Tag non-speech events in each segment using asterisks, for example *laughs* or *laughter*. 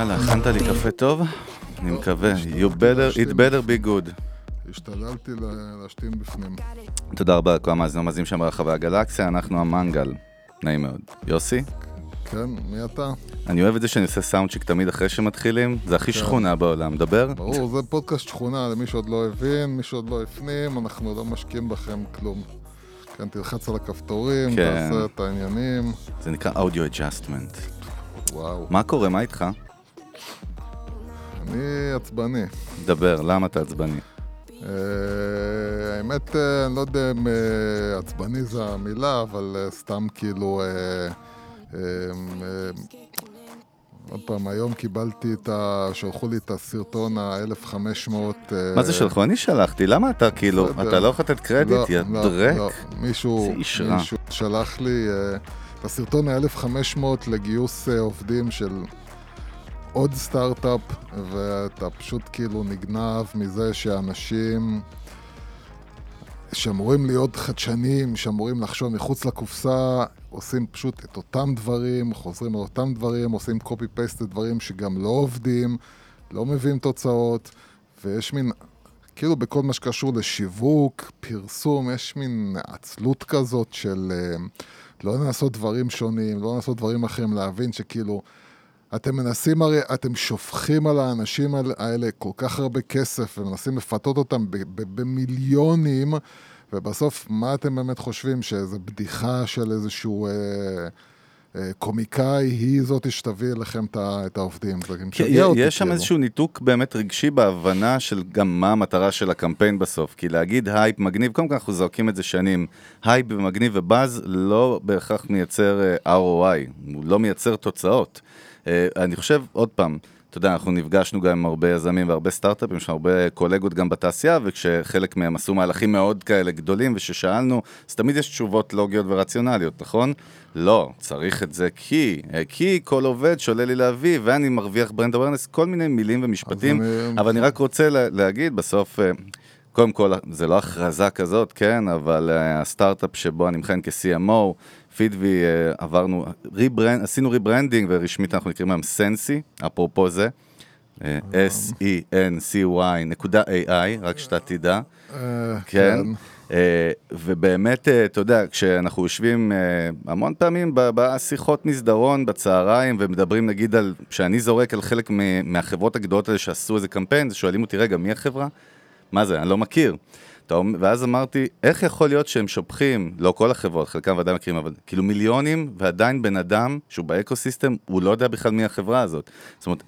יאללה, הכנת לי קפה טוב? אני מקווה. You better, it better be good. השתדלתי לה- להשתין בפנים. תודה רבה לכל המאזינים המאזינים שם ברחבי הגלקסיה, אנחנו המנגל. נעים מאוד. יוסי, כן, מי אתה? אני אוהב את זה שאני עושה סאונדשיק תמיד אחרי שמתחילים, זה הכי שכונה בעולם, דבר. ברור, זה פודקאסט שכונה, למי שעוד לא הבין, מי שעוד לא הפנים, אנחנו לא משקיעים בכם כלום. כן, תלחץ על הכפתורים, כן. תעשה את העניינים. זה נקרא audio adjustment. וואו, מה קורה, מה איתך? אני עצבני. דבר, למה אתה עצבני? אה, האמת, אה, אני לא יודע אם אה, עצבני זה המילה, אבל סתם כאילו... עוד פעם, היום קיבלתי את ה... שלחו לי את הסרטון ה-1500... מה זה שלחו? אני שלחתי, למה אתה כאילו. אתה לא יכול לתת קרדיט, יא לא, דרק? לא, מישהו, שלח לי את הסרטון ה-1500 לגיוס עובדים של עוד סטארט-אפ, ואתה פשוט כאילו נגנב מזה שאנשים שאמורים להיות חדשניים, שאמורים לחשוב מחוץ לקופסה, עושים פשוט את אותם דברים, חוזרים על אותם דברים, עושים copy-paste לדברים שגם לא עובדים, לא מביאים תוצאות, ויש מין כאילו בכל מה שקשור לשיווק, פרסום, יש מין עצלות כזאת של אה, לא לנסות דברים שונים, לא לנסות דברים אחרים, להבין שכאילו, אתם מנסים הרי, אתם שופכים על האנשים האל- האלה כל כך הרבה כסף ומנסים לפתות אותם במיליונים, ובסוף, מה אתם באמת חושבים? שאיזו בדיחה של איזשהו... אה, אה, קומיקאי היא זאת שתביא לכם את העובדים. יש שם כאילו. איזשהו ניתוק באמת רגשי בהבנה של גם מה המטרה של הקמפיין בסוף. כי להגיד הייפ מגניב, קודם כל אנחנו זועקים את זה שנים. הייפ ומגניב ובאז לא בהכרח מייצר אה, ROI, הוא לא מייצר תוצאות. אה, אני חושב, עוד פעם, אתה יודע, אנחנו נפגשנו גם עם הרבה יזמים והרבה סטארט-אפים, יש הרבה קולגות גם בתעשייה, וכשחלק מהם עשו מהלכים מאוד כאלה גדולים, וכששאלנו, אז תמיד יש תשובות לוגיות ורציונליות, נכון? לא, צריך את זה כי, אה, כי כל עובד שעולה לי להביא, ואני מרוויח brand awareness, כל מיני מילים ומשפטים, אני- אבל אני רק רוצה לה, להגיד, בסוף, אה, קודם כל, זה לא הכרזה כזאת, כן, אבל הסטארט-אפ שבו אני מכהן כ-CMO, פידבי, אה, עברנו, rebrand, עשינו rebranding, ורשמית אנחנו נקראים להם Sency, אפרופו זה, אה, S-E-N-C-Y נקודה AI, רק שאתה תדע. אה, כן. אה, ובאמת, אה, אתה יודע, כשאנחנו יושבים אה, המון פעמים בשיחות מסדרון בצהריים ומדברים נגיד על, כשאני זורק על חלק מהחברות הגדולות האלה שעשו איזה קמפיין, שואלים אותי, רגע, מי החברה? מה זה? אני לא מכיר. ואז אמרתי, איך יכול להיות שהם שופכים, לא כל החברות, חלקם ודאי מכירים, אבל כאילו מיליונים, ועדיין בן אדם שהוא באקוסיסטם, הוא לא יודע בכלל מי החברה הזאת. זאת אומרת,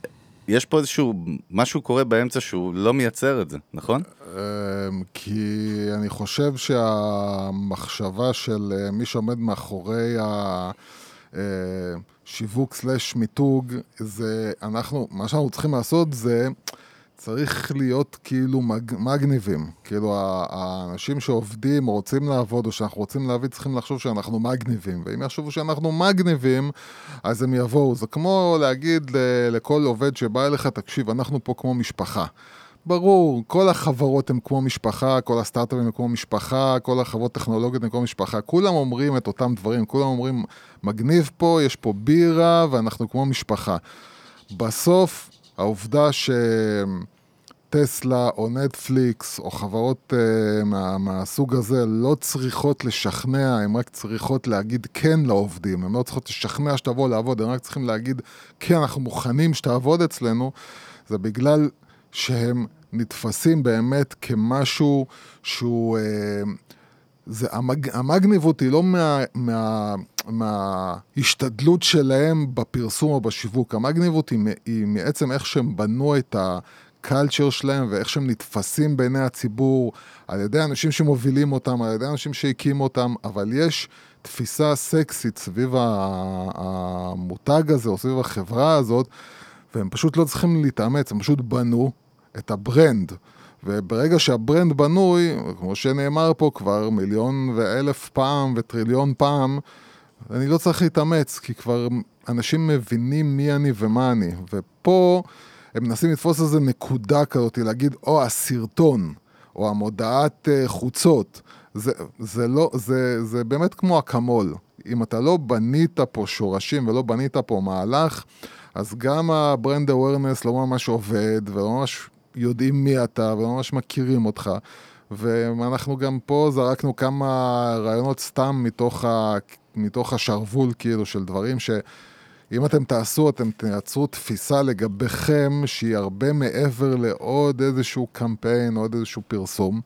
יש פה איזשהו, משהו קורה באמצע שהוא לא מייצר את זה, נכון? אמ, כי אני חושב שהמחשבה של אה, מי שעומד מאחורי השיווק סלש מיתוג, זה אנחנו, מה שאנחנו צריכים לעשות זה, צריך להיות כאילו מג, מגניבים. כאילו האנשים שעובדים רוצים לעבוד או שאנחנו רוצים להביא צריכים לחשוב שאנחנו מגניבים. ואם יחשבו שאנחנו מגניבים, אז הם יבואו. זה כמו להגיד לכל עובד שבא אליך, תקשיב, אנחנו פה כמו משפחה. ברור, כל החברות הן כמו משפחה, כל הסטארט-אפים הם כמו משפחה, כל החברות טכנולוגיות הן כמו משפחה, כולם אומרים את אותם דברים, כולם אומרים, מגניב פה, יש פה בירה ואנחנו כמו משפחה. בסוף, העובדה שטסלה או נטפליקס או חברות uh, מה, מהסוג הזה לא צריכות לשכנע, הן רק צריכות להגיד כן לעובדים, הן לא צריכות לשכנע שתבוא לעבוד, הן רק צריכים להגיד כן, אנחנו מוכנים שתעבוד אצלנו, זה בגלל שהם נתפסים באמת כמשהו שהוא... אה, זה, המג, המגניבות היא לא מה, מה, מההשתדלות שלהם בפרסום או בשיווק, המגניבות היא, היא מעצם איך שהם בנו את הקלצ'ר שלהם ואיך שהם נתפסים בעיני הציבור על ידי אנשים שמובילים אותם, על ידי אנשים שהקימו אותם, אבל יש תפיסה סקסית סביב המותג הזה, או סביב החברה הזאת, והם פשוט לא צריכים להתאמץ, הם פשוט בנו את ה brand. וברגע שה brand בנוי, כמו שנאמר פה כבר מיליון ואלף פעם וטריליון פעם, אני לא צריך להתאמץ, כי כבר אנשים מבינים מי אני ומה אני. ופה הם מנסים לתפוס איזה נקודה כזאת, להגיד, או הסרטון, או המודעת אה, חוצות. זה, זה, לא, זה, זה באמת כמו אקמול. אם אתה לא בנית פה שורשים ולא בנית פה מהלך, אז גם ה brand awareness לא ממש עובד, ולא ממש יודעים מי אתה, ולא ממש מכירים אותך. ואנחנו גם פה זרקנו כמה רעיונות סתם מתוך, ה, מתוך השרוול, כאילו, של דברים ש... אם אתם תעשו, אתם תייצרו תפיסה לגביכם שהיא הרבה מעבר לעוד איזשהו קמפיין, עוד איזשהו פרסום.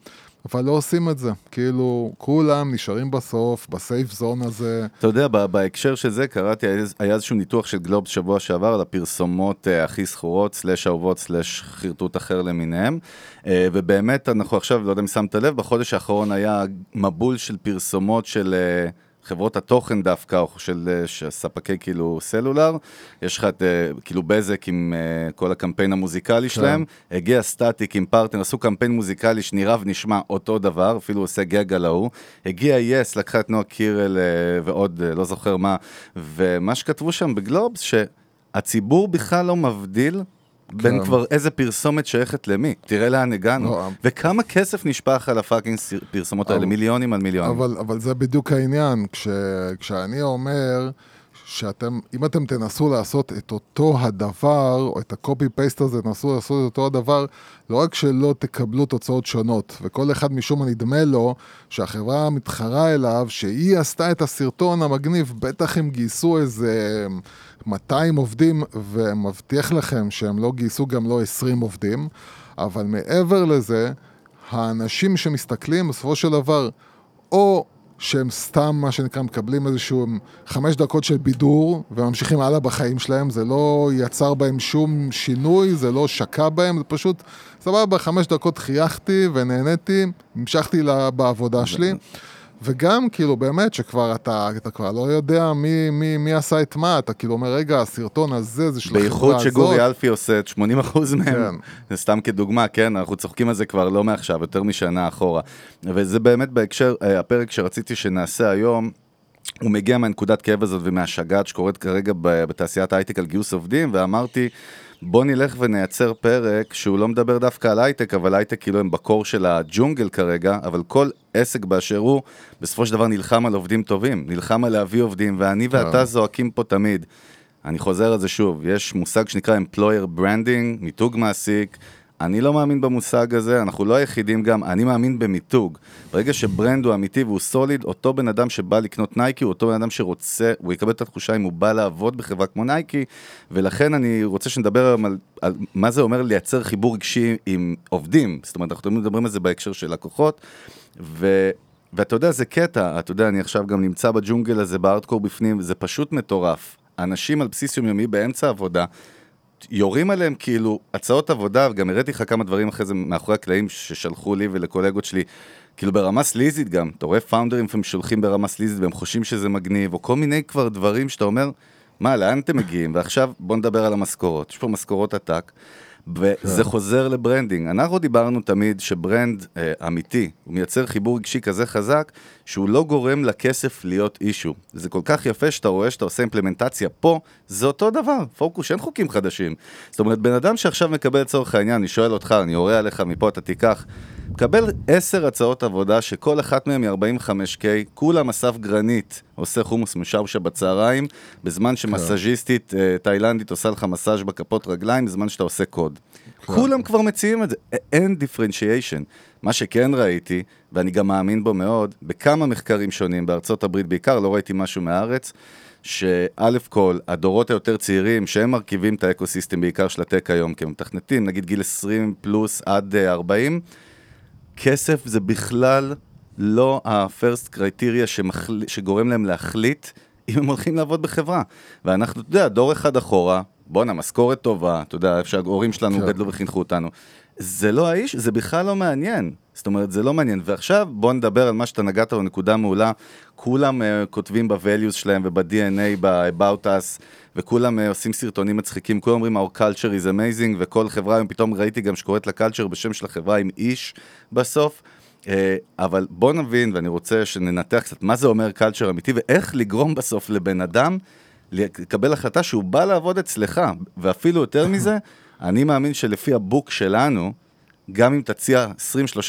אבל לא עושים את זה. כאילו, כולם נשארים בסוף, ב safe zone הזה. אתה יודע, בהקשר של זה קראתי, היה- היה איזשהו ניתוח של גלובס שבוע שעבר על הפרסומות אה, הכי זכורות, slash אהובות, slash חרטוט אחר למיניהם. אה, ובאמת, אנחנו עכשיו, לא יודע אם שמת לב, בחודש האחרון היה מבול של פרסומות של... אה, חברות התוכן דווקא, או של אה, ספקי כאילו סלולר, יש לך את אה, כאילו בזק עם אה, כל הקמפיין המוזיקלי שלהם, הגיע סטטיק עם פרטנר, עשו קמפיין מוזיקלי שנראה ונשמע אותו דבר, אפילו עושה גאג על ההוא, הגיע יס, לקחה את נועה קירל ועוד לא זוכר מה, ומה שכתבו שם בגלובס, שהציבור בכלל לא מבדיל. בין. כבר איזה פרסומת שייכת למי, תראה לאן הגענו, לא, וכמה כסף נשפך על ה fucking פרסומות האלה, מיליונים על מיליונים. אבל, זה בדיוק העניין. כש, כשאני אומר שאתם, אם אתם תנסו לעשות את אותו הדבר, או את ה copy paste הזה, תנסו לעשות את אותו הדבר, לא רק שלא תקבלו תוצאות שונות, וכל אחד משום מה נדמה לו שהחברה מתחרה אליו, שהיא עשתה את הסרטון המגניב, בטח הם גייסו איזה 200 עובדים, ומבטיח לכם שהם לא גייסו גם לא 20 עובדים, אבל מעבר לזה, האנשים שמסתכלים בסופו של דבר, או שהם סתם, מה שנקרא, מקבלים איזשהו חמש דקות של בידור וממשיכים הלאה בחיים שלהם, זה לא יצר בהם שום שינוי, זה לא שקע בהם, זה פשוט, סבבה, חמש דקות חייכתי ונהניתי, המשכתי לה- בעבודה שלי. וגם, כאילו, באמת, שכבר אתה, אתה כבר לא יודע מי, מי, מי עשה את מה, אתה כאילו אומר, רגע, הסרטון הזה זה של החברה הזאת. בייחוד שגורי אלפי עושה את 80% מהם, כן. זה סתם כדוגמה, כן, אנחנו צוחקים על זה כבר לא מעכשיו, יותר משנה אחורה. וזה באמת בהקשר, אה, הפרק שרציתי שנעשה היום, הוא מגיע מהנקודת כאב הזאת ומהשגעת שקורית כרגע בתעשיית ההייטק על גיוס עובדים, ואמרתי, בוא נלך ונייצר פרק שהוא לא מדבר דווקא על הייטק, אבל הייטק כאילו הם ב core של הג'ונגל כרגע, אבל כל עסק באשר הוא, בסופו של דבר נלחם על עובדים טובים, נלחם על להביא עובדים, ואני ואתה זועקים פה תמיד. אני חוזר על זה שוב, יש מושג שנקרא employer branding, מיתוג מעסיק. אני לא מאמין במושג הזה, אנחנו לא היחידים גם, אני מאמין במיתוג. ברגע ש brand הוא אמיתי והוא solid, אותו בן אדם שבא לקנות נייקי הוא אותו בן אדם שרוצה, הוא יקבל את התחושה אם הוא בא לעבוד בחברה כמו נייקי, ולכן אני רוצה שנדבר היום על, על מה זה אומר לייצר חיבור רגשי עם עובדים. זאת אומרת, אנחנו מדברים על זה בהקשר של לקוחות, ו... ואתה יודע, זה קטע, אתה יודע, אני עכשיו גם נמצא בג'ונגל הזה, בארדקור בפנים, זה פשוט מטורף. אנשים על בסיס יומיומי באמצע עבודה, יורים עליהם כאילו הצעות עבודה, וגם הראיתי לך כמה דברים אחרי זה מאחורי הקלעים ששלחו לי ולקולגות שלי, כאילו ברמה סליזית גם, אתה רואה פאונדרים לפעמים שולחים ברמה סליזית והם חושבים שזה מגניב, או כל מיני כבר דברים שאתה אומר, מה, לאן אתם מגיעים? ועכשיו בוא נדבר על המשכורות, יש פה משכורות עתק. וזה חוזר ל branding. אנחנו דיברנו תמיד ש brand אה, אמיתי, הוא מייצר חיבור רגשי כזה חזק, שהוא לא גורם לכסף להיות issue. זה כל כך יפה שאתה רואה שאתה עושה אימפלמנטציה פה, זה אותו דבר, פוקוס, אין חוקים חדשים. זאת אומרת, בן אדם שעכשיו מקבל לצורך העניין, אני שואל אותך, אני יורה עליך, מפה אתה תיקח, מקבל עשר הצעות עבודה שכל אחת מהן היא 45K, כולם אסף גרנית, עושה חומוס משאושה בצהריים, בזמן שמסאז'יסטית אה, תאילנדית עושה לך מסאז' בכפות רגליים, בזמן שאתה עושה קוד. כולם כבר מציעים את זה, אין differentiation. מה שכן ראיתי, ואני גם מאמין בו מאוד, בכמה מחקרים שונים, בארצות הברית בעיקר, לא ראיתי משהו מהארץ, שא' כל, הדורות היותר צעירים, שהם מרכיבים את ה ecosystem בעיקר של ה tech היום, כי הם מתכנתים, נגיד גיל 20 פלוס עד אה, 40, כסף זה בכלל לא ה-first criteria שמחל... שגורם להם להחליט אם הם הולכים לעבוד בחברה. ואנחנו, אתה יודע, דור אחד אחורה, בואנה, משכורת טובה, אתה יודע, איפה שההורים שלנו כן. גדלו וחינכו אותנו. זה לא האיש, זה בכלל לא מעניין. זאת אומרת, זה לא מעניין. ועכשיו בוא נדבר על מה שאתה נגעת בנקודה מעולה. כולם uh, כותבים ב-values שלהם וב-DNA, ב-about us, וכולם uh, עושים סרטונים מצחיקים, כולם אומרים our culture is amazing, וכל חברה, היום פתאום ראיתי גם שקוראת לקלצ'ר בשם של החברה עם איש בסוף. Uh, אבל בוא נבין, ואני רוצה שננתח קצת מה זה אומר culture אמיתי, ואיך לגרום בסוף לבן אדם לקבל החלטה שהוא בא לעבוד אצלך, ואפילו יותר מזה, אני מאמין שלפי הבוק שלנו, גם אם תציע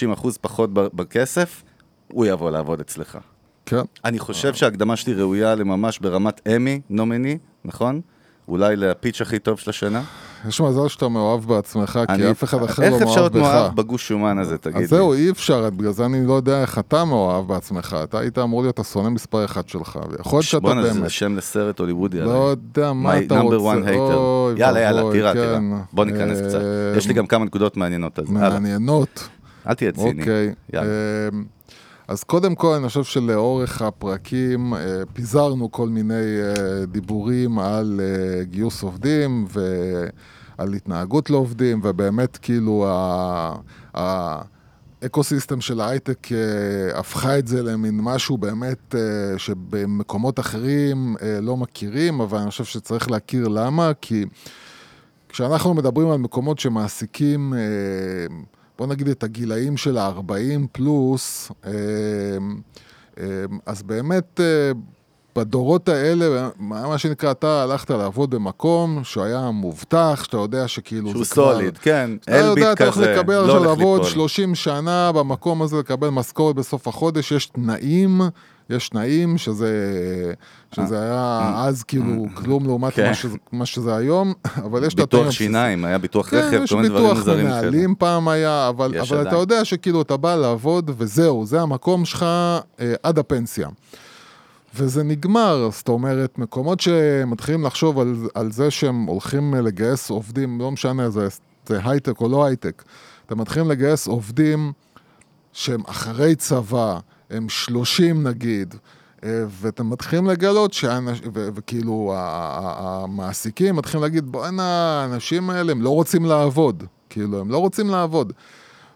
20-30 אחוז פחות בכסף, הוא יבוא לעבוד אצלך. כן. אני חושב שההקדמה שלי ראויה לממש ברמת אמי, נומני, נכון? אולי לפיץ' הכי טוב של השנה. יש מזל שאתה מאוהב בעצמך, כי אני- אף אחד אחר איך לא אפשר להיות מאוהב מאוהב בך. בגוש שומן הזה, תגיד לי? אז זהו, אי אפשר, בגלל זה אני לא יודע איך אתה מאוהב בעצמך. אתה היית אמור להיות השונא מספר אחד שלך, ויכול להיות שאתה בואנה, באמת... זה שם לסרט הוליוודי לא עליי. יודע מה אתה רוצה. יאללה, יאללה, ואבוי, תירה, כן. בוא ניכנס קצת. אה, יש לי גם כמה נקודות מעניינות, אז. מעניינות. אל תהיה ציני. אוקיי. אז קודם כל, אני חושב שלאורך הפרקים אה, פיזרנו כל מיני אה, דיבורים על אה, גיוס עובדים ועל התנהגות לעובדים, ובאמת כאילו ה- האקוסיסטם של ההייטק אה, הפכה את זה למין משהו באמת אה, שבמקומות אחרים אה, לא מכירים, אבל אני חושב שצריך להכיר למה, כי כשאנחנו מדברים על מקומות שמעסיקים, אה, בוא נגיד את הגילאים של ה-40 פלוס, אה, אה, אז באמת אה, בדורות האלה, מה שנקרא, אתה הלכת לעבוד במקום שהוא היה מובטח, שאתה יודע שכאילו שהוא זה כבר... סוליד, כן, אתה יודע, אלביט אתה הולך כזה, לקבל לא עכשיו הולך לעבוד ליפול. 30 שנה במקום הזה, לקבל משכורת בסוף החודש, יש תנאים, יש תנאים, שזה, שזה היה אז כאילו כלום לעומת כן. מה שזה- מה שזה היום, *laughs* אבל יש את התנאים. ביטוח שיניים, היה ביטוח כן, רכב, יש כל מיני דברים ביטוח מוזרים מנהלים פעם היה, אבל, יש אבל אתה. יודע שכאילו אתה בא לעבוד וזהו, זה המקום שלך אה, עד הפנסיה. וזה נגמר, זאת אומרת, מקומות שמתחילים לחשוב על, על זה שהם הולכים לגייס עובדים, לא משנה, זה, זה הייטק או לא הייטק, אתם מתחילים לגייס עובדים שהם אחרי צבא, הם 30 נגיד, אה, ואתם מתחילים לגלות שאנש... וכאילו המעסיקים מתחילים להגיד, בואנה, האנשים האלה, הם לא רוצים לעבוד. כאילו, הם לא רוצים לעבוד.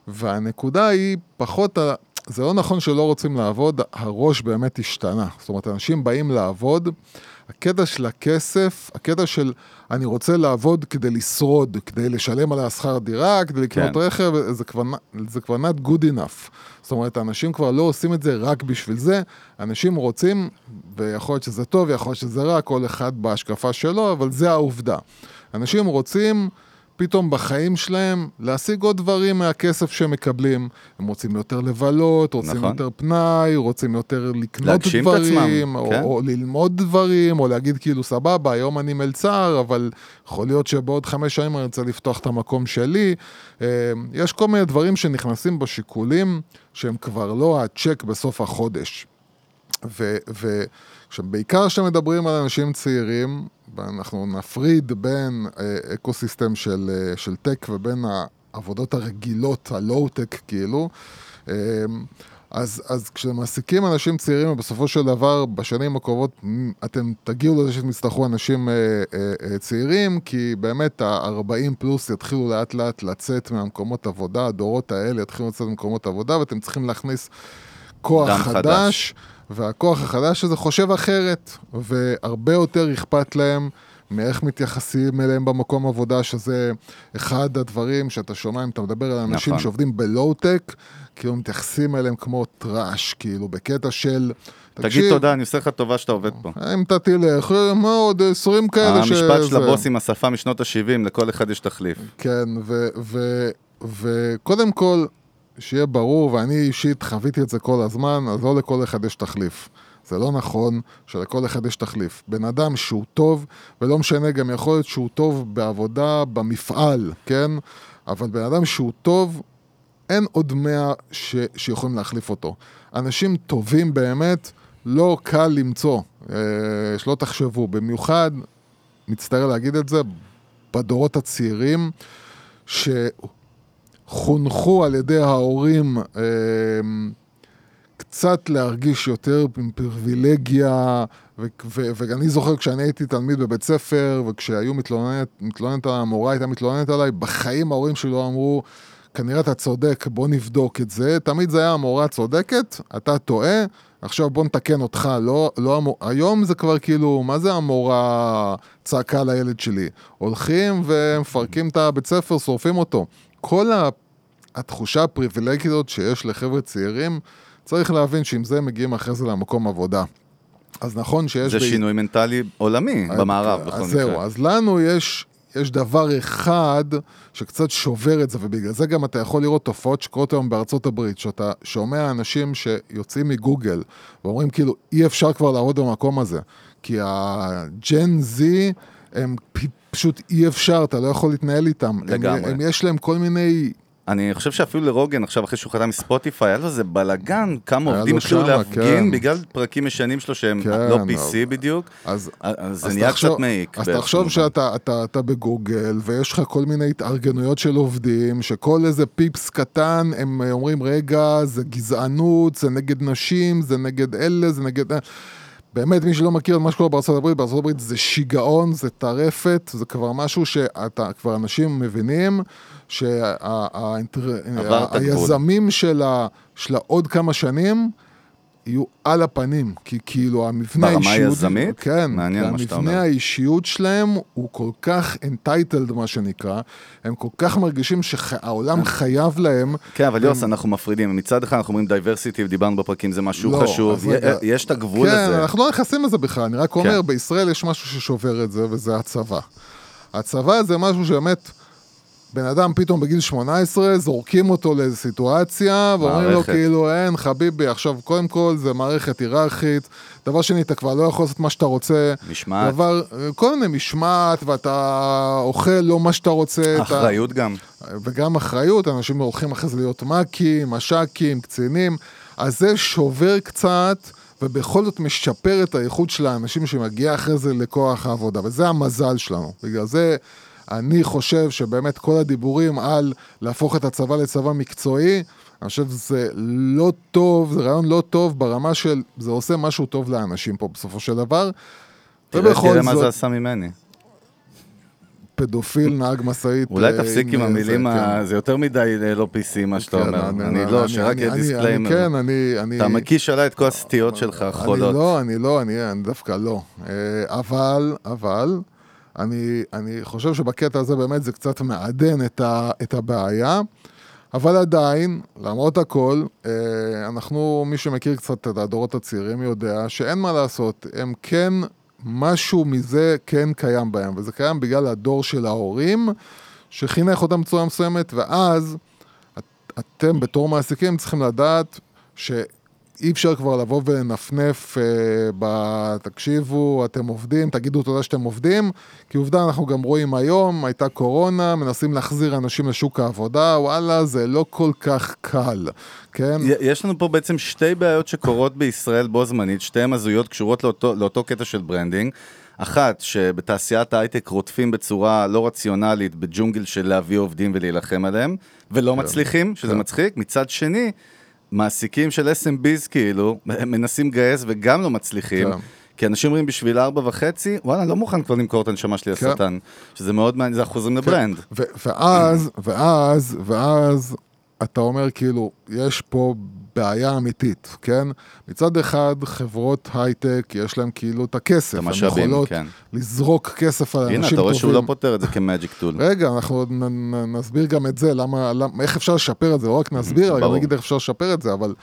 והנקודה היא פחות, ה- זה לא נכון שלא רוצים לעבוד, הראש באמת השתנה. זאת אומרת, אנשים באים לעבוד, הקטע של הכסף, הקטע של אני רוצה לעבוד כדי לשרוד, כדי לשלם על השכר דירה, כדי לקנות כן. רכב, זה כבר, זה כבר not good enough. זאת אומרת, אנשים כבר לא עושים את זה רק בשביל זה, אנשים רוצים, ויכול להיות שזה טוב, יכול להיות שזה רע, כל אחד בהשקפה שלו, אבל זה העובדה. אנשים רוצים... פתאום בחיים שלהם להשיג עוד דברים מהכסף שהם מקבלים. הם רוצים יותר לבלות, רוצים נכון. יותר פנאי, רוצים יותר לקנות דברים, או, כן. או ללמוד דברים, או להגיד כאילו סבבה, היום אני מלצר, אבל יכול להיות שבעוד חמש שנים אני רוצה לפתוח את המקום שלי. אה, יש כל מיני דברים שנכנסים בשיקולים שהם כבר לא הצ'ק בסוף החודש. ובעיקר כשאתם מדברים על אנשים צעירים, ואנחנו נפריד בין אה, ecosystem של, אה, של tech ובין העבודות הרגילות, הלואו-טק כאילו, אה, אז, אז כשמעסיקים אנשים צעירים, בסופו של דבר, בשנים הקרובות, אתם תגיעו לזה שאתם יצטרכו אנשים אה, אה, אה, צעירים, כי באמת ה-40 פלוס יתחילו לאט לאט לצאת מהמקומות עבודה, הדורות האלה יתחילו לצאת ממקומות עבודה, ואתם צריכים להכניס כוח חדש. חדש. והכוח החדש הזה חושב אחרת, והרבה יותר אכפת להם מאיך מתייחסים אליהם במקום עבודה, שזה אחד הדברים שאתה שומע אם אתה מדבר על אנשים נכון. שעובדים בלואו-טק, כאילו מתייחסים אליהם כמו טראש, כאילו בקטע של... תגיד תודה, אני עושה לך טובה שאתה עובד פה. אם אתה תלך, אה, מה עוד 20 כאלה ש... המשפט של זה." הבוס עם השפה משנות ה-70, לכל אחד יש תחליף. כן, וקודם כל, שיהיה ברור, ואני אישית חוויתי את זה כל הזמן, אז לא לכל אחד יש תחליף. זה לא נכון שלכל אחד יש תחליף. בן אדם שהוא טוב, ולא משנה, גם יכול להיות שהוא טוב בעבודה במפעל, כן? אבל בן אדם שהוא טוב, אין עוד מאה ש... שיכולים להחליף אותו. אנשים טובים באמת, לא קל למצוא. אה, שלא תחשבו, במיוחד, מצטער להגיד את זה, בדורות הצעירים, שחונכו על ידי ההורים אה, קצת להרגיש יותר עם פריבילגיה, ואני זוכר כשאני הייתי תלמיד בבית ספר, וכשהיו מתלוננת, מתלוננת, המורה הייתה מתלוננת עליי, בחיים ההורים שלי לא אמרו, כנראה אתה צודק, בוא נבדוק את זה. תמיד זה היה המורה צודקת, אתה טועה, עכשיו בוא נתקן אותך. לא, לא המור... היום זה כבר כאילו, מה זה המורה צעקה לילד שלי? הולכים ומפרקים את הבית ספר, שורפים אותו. כל ה... התחושה הפריבילגית שיש לחבר'ה צעירים, צריך להבין שעם זה מגיעים אחרי זה למקום עבודה. אז נכון שיש... זה ב- שינוי מנטלי עולמי במערב, בכל אז מקרה. זהו, אז לנו יש, יש דבר אחד שקצת שובר את זה, ובגלל זה גם אתה יכול לראות תופעות שקורות היום בארצות הברית, שאתה שומע אנשים שיוצאים מגוגל, ואומרים כאילו, אי אפשר כבר לעבוד במקום הזה, כי הג'ן זי, הם פשוט אי אפשר, אתה לא יכול להתנהל איתם. הם- לגמרי. הם, יש להם כל מיני... אני חושב שאפילו לרוגן, עכשיו אחרי שהוא חתם מספוטיפיי, היה לו איזה בלאגן, כמה עובדים לו התחילו להפגין כן. בגלל פרקים ישנים שלו שהם כן, לא אבל- PC בדיוק. אז, אז זה אז נהיה תחשוב- קצת מעיק. אז תחשוב. שאתה אתה, אתה בגוגל, ויש לך כל מיני התארגנויות של עובדים, שכל איזה פיפס קטן, הם אומרים, רגע, זה גזענות, זה נגד נשים, זה נגד אלה, זה נגד... באמת, מי שלא מכיר את מה שקורה בארצות הברית, בארצות הברית זה שיגעון, זה טרפת, זה כבר משהו שאתה, כבר אנשים מבינים עבר את הגבול. שהיזמים של, ה, של העוד כמה שנים יהיו על הפנים, כי כאילו המבנה ברמה האישיות... היזמית? כן, מעניין מה שאתה המבנה אומר. האישיות שלהם הוא כל כך entitled, מה שנקרא, הם כל כך מרגישים שהעולם חייב להם. כן, אבל הם- יוס, אנחנו מפרידים. מצד אחד אנחנו אומרים diversity, ודיברנו בפרקים, זה משהו לא, חשוב. רגע. יש את הגבול כן, הזה. אנחנו לא נכנסים לזה בכלל, אני רק אומר, כן. בישראל יש משהו ששובר את זה, וזה הצבא. הצבא זה משהו שבאמת, בן אדם פתאום בגיל 18, זורקים אותו לאיזו סיטואציה, ואומרים לו. כאילו, אין, חביבי, עכשיו, קודם כל, זה מערכת היררכית. דבר שני, אתה כבר לא יכול לעשות מה שאתה רוצה. משמעת. דבר, כל מיני משמעת, ואתה אוכל לא מה שאתה רוצה. אתה- אחריות גם. וגם אחריות, אנשים הולכים אחרי זה להיות מ"כים, מש"קים, קצינים, אז זה שובר קצת, ובכל זאת משפר את האיכות של האנשים שמגיע אחרי זה לכוח העבודה, וזה המזל שלנו. בגלל זה אני חושב שבאמת כל הדיבורים על להפוך את הצבא לצבא מקצועי, אני חושב שזה לא טוב, זה רעיון לא טוב ברמה של, זה עושה משהו טוב לאנשים פה בסופו של דבר. תראה תראה מה זה עשה ממני. פדופיל, נהג משאית. אולי אה, תפסיק עם המילים, זה, כן. זה יותר מדי אה, לא PC מה שאתה כן, אומר. אני לא, שרק יהיה disclaimer. כן, אני... אתה מקיש עליי את כל הסטיות שלך, אני החולות. לא, אני לא, אני אני דווקא לא. אה, אבל, אבל, אני אני חושב שבקטע הזה באמת זה קצת מעדן את ה- את הבעיה. אבל עדיין, למרות הכל, אה, אנחנו, מי שמכיר קצת את הדורות הצעירים יודע שאין מה לעשות, הם כן, משהו מזה כן קיים בהם, וזה קיים בגלל הדור של ההורים, שחינך אותם בצורה מסוימת, ואז את, אתם בתור מעסיקים צריכים לדעת שאי אפשר כבר לבוא ולנפנף, אה, ב... תקשיבו, אתם עובדים, תגידו תודה שאתם עובדים, כי עובדה, אנחנו גם רואים היום, הייתה קורונה, מנסים להחזיר אנשים לשוק העבודה, וואלה, זה לא כל כך קל, כן? יש לנו פה בעצם שתי בעיות שקורות בישראל בו זמנית, שתיהן הזויות קשורות לאותו, לאותו קטע של branding. אחת, שבתעשיית ההייטק רודפים בצורה לא רציונלית בג'ונגל של להביא עובדים ולהילחם עליהם, ולא מצליחים, שזה כן. מצחיק. מצד שני, מעסיקים של SMBs כאילו, מנסים לגייס וגם לא מצליחים. כן. כי אנשים אומרים בשביל ארבע וחצי, וואלה, לא מוכן כבר למכור את הנשמה שלי כן. לשטן. שזה מאוד מעניין, זה אנחנו חוזרים לברנד. ו- ואז, ואז, ואז, אתה אומר כאילו, יש פה בעיה אמיתית, כן? מצד אחד, חברות הייטק, יש להם כאילו את הכסף. את הן המשאבים, יכולות כן. לזרוק כסף על אנשים הנה, טובים. אתה רואה שהוא לא פותר את זה כמאג'יק טול. רגע, אנחנו עוד נסביר גם את זה, למה, למה, איך אפשר לשפר את זה, לא רק נסביר, אלא גם. נגיד איך אפשר לשפר את זה, אבל,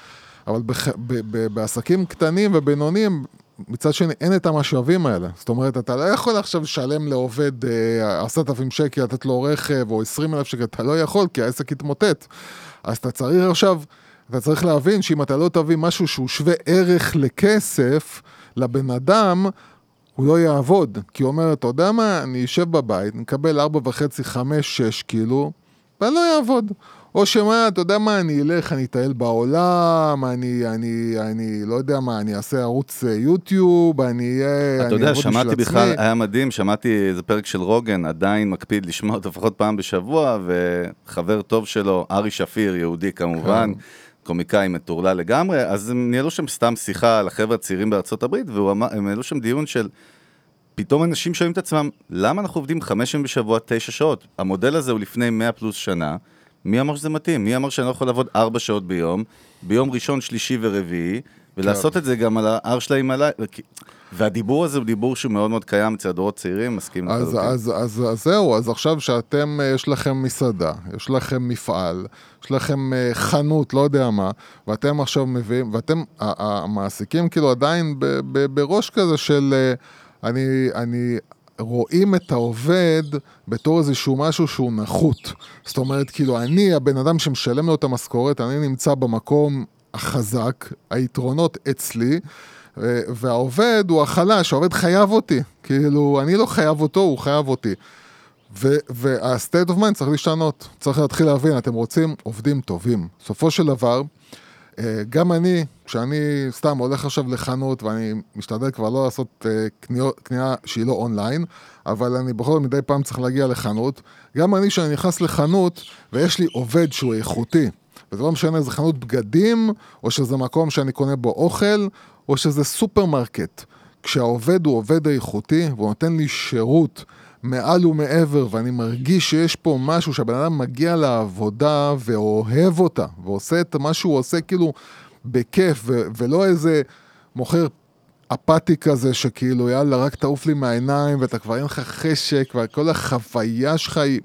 אבל בח, ב, ב, בעסקים קטנים ובינוניים, מצד שני, אין את המשאבים האלה. זאת אומרת, אתה לא יכול עכשיו לשלם לעובד עשרת אלפים שקל, לתת לו רכב, או עשרים אלף שקל, אתה לא יכול, כי העסק יתמוטט. אז אתה צריך עכשיו, אתה צריך להבין שאם אתה לא תביא משהו שהוא שווה ערך לכסף, לבן אדם, הוא לא יעבוד. כי הוא אומר, אתה יודע מה, אני אשב בבית, נקבל ארבע וחצי, חמש, שש, כאילו, ואני לא אעבוד. או שמה, אתה יודע מה, אני אלך, אני אטייל בעולם, אני, אני, אני, לא יודע מה, אני אעשה ערוץ אה, יוטיוב, אני אהיה, אתה אני יודע, שמעתי. בכלל, היה מדהים, שמעתי איזה פרק של רוגן, עדיין מקפיד לשמוע אותו לפחות פעם בשבוע, וחבר טוב שלו, ארי שפיר, יהודי כמובן, כן. קומיקאי מטורלל לגמרי, אז הם ניהלו שם סתם שיחה על החבר'ה הצעירים בארצות הברית, והם העלו שם דיון של... פתאום אנשים שואלים את עצמם, למה אנחנו עובדים חמש ימים בשבוע, תשע שעות? המודל הזה הוא לפני 100 פלוס שנה, מי אמר שזה מתאים? מי אמר שאני לא יכול לעבוד ארבע שעות ביום, ביום ראשון, שלישי ורביעי, ולעשות את זה גם על ההר שלהם עליי? והדיבור הזה הוא דיבור שהוא מאוד מאוד קיים אצל הדורות צעירים, מסכים אז, לחלוטין. אז, אז, אז זהו, אז עכשיו שאתם, אה, יש לכם מסעדה, יש לכם מפעל, יש לכם אה, חנות, לא יודע מה, ואתם עכשיו מביאים, ואתם, המעסיקים כאילו עדיין ב, ב, בראש כזה של, אה, אני, אני, רואים את העובד בתור איזשהו משהו שהוא נחות. זאת אומרת, כאילו, אני הבן אדם שמשלם לו את המשכורת, אני נמצא במקום החזק, היתרונות אצלי. והעובד הוא החלש, העובד חייב אותי. כאילו, אני לא חייב אותו, הוא חייב אותי. וה-state of mind צריך להשתנות. צריך להתחיל להבין, אתם רוצים עובדים טובים. בסופו של דבר, אה, גם אני, כשאני סתם הולך עכשיו לחנות ואני משתדל כבר לא לעשות אה, קנייה שהיא לא אונליין, אבל אני בכל זאת מדי פעם צריך להגיע לחנות, גם אני כשאני נכנס לחנות ויש לי עובד שהוא איכותי, וזה לא משנה איזה חנות בגדים, או שזה מקום שאני קונה בו אוכל, או שזה סופרמרקט. כשהעובד הוא עובד איכותי והוא נותן לי שירות מעל ומעבר, ואני מרגיש שיש פה משהו שהבן אדם מגיע לעבודה ואוהב אותה, ועושה את מה שהוא עושה כאילו בכיף, ו- ולא איזה מוכר אפאתי כזה שכאילו יאללה רק תעוף לי מהעיניים ואתה כבר אין לך חשק וכל החוויה שלך היא...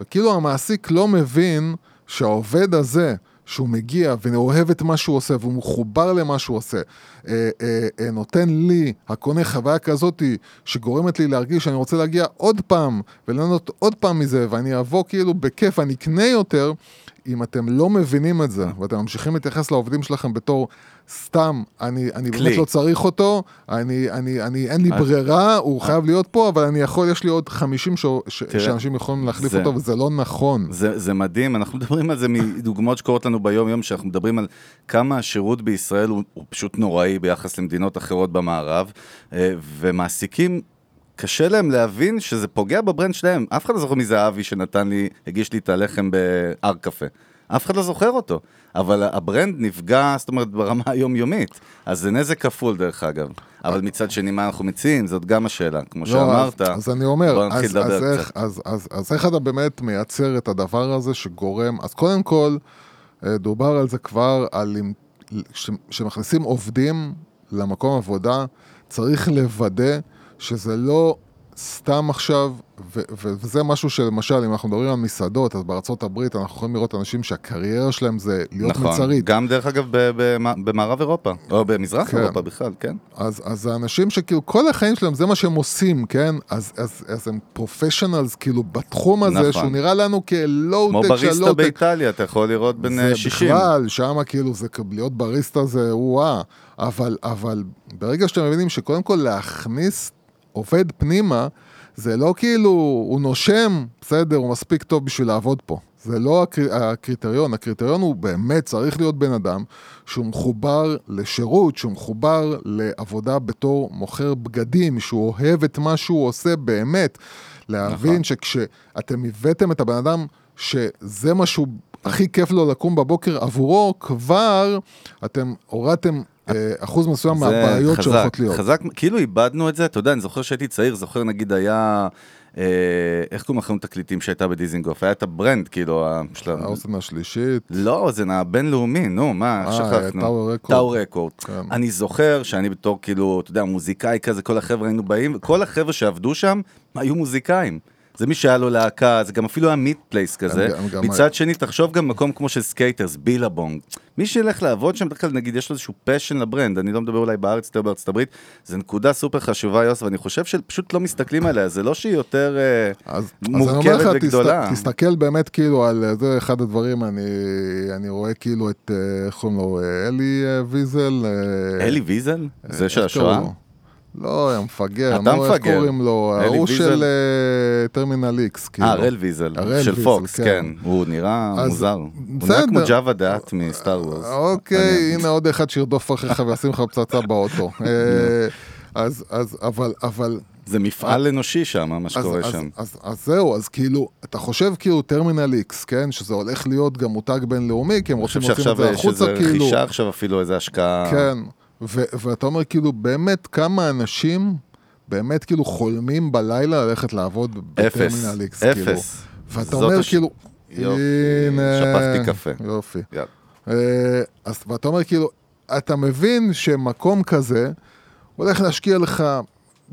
וכאילו המעסיק לא מבין שהעובד הזה, שהוא מגיע ואוהב את מה שהוא עושה והוא מחובר למה שהוא עושה, אה, אה, אה, נותן לי, הקונה, חוויה כזאת שגורמת לי להרגיש שאני רוצה להגיע עוד פעם וליהנות עוד פעם מזה ואני אבוא כאילו בכיף, אני אקנה יותר, אם אתם לא מבינים את זה ואתם ממשיכים להתייחס לעובדים שלכם בתור סתם, אני, אני כלי. באמת לא צריך אותו, אני, אני, אני, אין לי אז- ברירה, הוא חייב להיות פה, אבל אני יכול, יש לי עוד 50 ש... ש... תראה, שאנשים יכולים להחליף זה- אותו, וזה לא נכון. זה, זה מדהים, אנחנו מדברים על זה מדוגמאות שקורות לנו ביום-יום, שאנחנו מדברים על כמה השירות בישראל הוא, הוא פשוט נוראי ביחס למדינות אחרות במערב, אה, ומעסיקים, קשה להם להבין שזה פוגע ב brand שלהם. אף אחד לא זוכר מי זה אבי שנתן לי, הגיש לי את הלחם בארקפה. אף אחד לא זוכר אותו, אבל ה brand נפגע, זאת אומרת, ברמה היומיומית. אז זה נזק כפול, דרך אגב. אבל מצד שני, מה אנחנו מציעים? זאת גם השאלה. כמו לא, שאמרת, אז, אני אומר, בוא נתחיל אז, לדבר אז, איך, קצת. אז, אז, אז איך אתה באמת מייצר את הדבר הזה שגורם, אז קודם כל, אה, דובר על זה כבר, על ש, שמכניסים עובדים למקום עבודה, צריך לוודא שזה לא סתם עכשיו, ו, וזה משהו שלמשל, אם אנחנו מדברים על מסעדות, אז בארצות הברית אנחנו יכולים לראות אנשים שהקריירה שלהם זה להיות נכון, מלצרית. גם דרך אגב במערב אירופה, או במזרח כן. אירופה בכלל, כן. אז, אז זה אנשים שכאילו כל החיים שלהם זה מה שהם עושים, כן? אז, אז, אז הם פרופשיונלס כאילו בתחום הזה, נכון. שהוא נראה לנו כמו כלואו-טק של בריסטה. באיטליה, אתה יכול לראות בין זה אה, 60. בכלל, שם כאילו זה להיות בריסטה זה וואה. אבל, אבל ברגע שאתם מבינים שקודם כל להכניס עובד פנימה, זה לא כאילו, הוא נושם, בסדר, הוא מספיק טוב בשביל לעבוד פה. זה לא הקר... הקריטריון, הקריטריון הוא באמת צריך להיות בן אדם שהוא מחובר לשירות, שהוא מחובר לעבודה בתור מוכר בגדים, שהוא אוהב את מה שהוא עושה באמת. להבין נכון. שכשאתם הבאתם את הבן אדם שזה מה שהוא הכי כיף לו לקום בבוקר עבורו, כבר אתם הורדתם אחוז מסוים מהבעיות שהולכות להיות. חזק, כאילו איבדנו את זה, אתה יודע, אני זוכר שהייתי צעיר, זוכר נגיד היה, אה, איך קוראים לכם תקליטים שהייתה בדיזינגוף? היה את ה brand, כאילו, של ה- האוזן השלישית, לא, זה הבינלאומי, נו, מה, אה, שכחנו? Tower Record. Tower Record. אני זוכר שאני בתור, כאילו, אתה יודע, מוזיקאי כזה, כל החבר'ה היינו באים, כל החבר'ה שעבדו שם היו מוזיקאים. זה מי שהיה לו להקה, זה גם אפילו היה meet place כזה. גם- גם- מצד שני, תחשוב גם מקום כמו של skaters, Billabong. מי שילך לעבוד שם, בדרך כלל, נגיד, יש לו איזשהו passion ל brand, אני לא מדבר אולי בארץ, יותר בארצות הברית, זו נקודה סופר חשובה, יוס, ואני חושב שפשוט לא מסתכלים עליה, זה לא שהיא יותר אה, אז, אז מורכבת לך, וגדולה. תסת, תסתכל באמת כאילו על, אה, זה אחד הדברים, אני, אני רואה כאילו את, אה, איך קוראים לו, אלי ויזל. אלי ויזל? זה של השואה? לא, המפגר, אתה נו, איך מפגר. קוראים לו? ההוא? של אה, Terminal X. אה, הראל ויזל, של פוקס, כן. הוא נראה מוזר. הוא. נראה כמו Jabba the Hutt מ Star Wars. אוקיי, הנה עוד אחד שירדוף אחריך וישים לך פצצה באוטו. *laughs* אה, אז, אז, אבל, אבל... זה מפעל אנושי שם, מה שקורה שם. אז, אז זהו, אז כאילו, אתה חושב כאילו Terminal X, כן? שזה הולך להיות גם מותג בינלאומי, כי הם אני חושב רוצים להוציא את שעכשיו זה יש החוצה, כאילו. רכישה עכשיו אפילו, איזה השקעה. כן, ו- ואתה אומר כאילו, באמת כמה אנשים באמת כאילו חולמים בלילה ללכת לעבוד אפס, בטרמינל איקס, כאילו. אפס. ואתה זאת אומר הש- כאילו, יופי, הנה. שפכתי קפה. יופי. יאללה. אה, אז ואתה אומר כאילו, אתה מבין שמקום כזה הולך להשקיע לך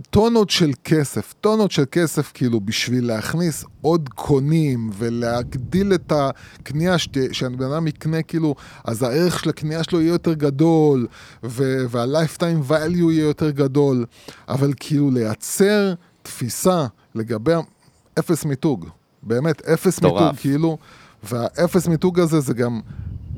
טונות של כסף, טונות של כסף כאילו בשביל להכניס עוד קונים ולהגדיל את הקנייה, שהבן אדם יקנה כאילו, אז הערך של הקנייה שלו יהיה יותר גדול וה-lifetime value יהיה יותר גדול, אבל כאילו לייצר תפיסה לגבי אפס מיתוג, באמת אפס מטורף. מיתוג כאילו, והאפס מיתוג הזה זה גם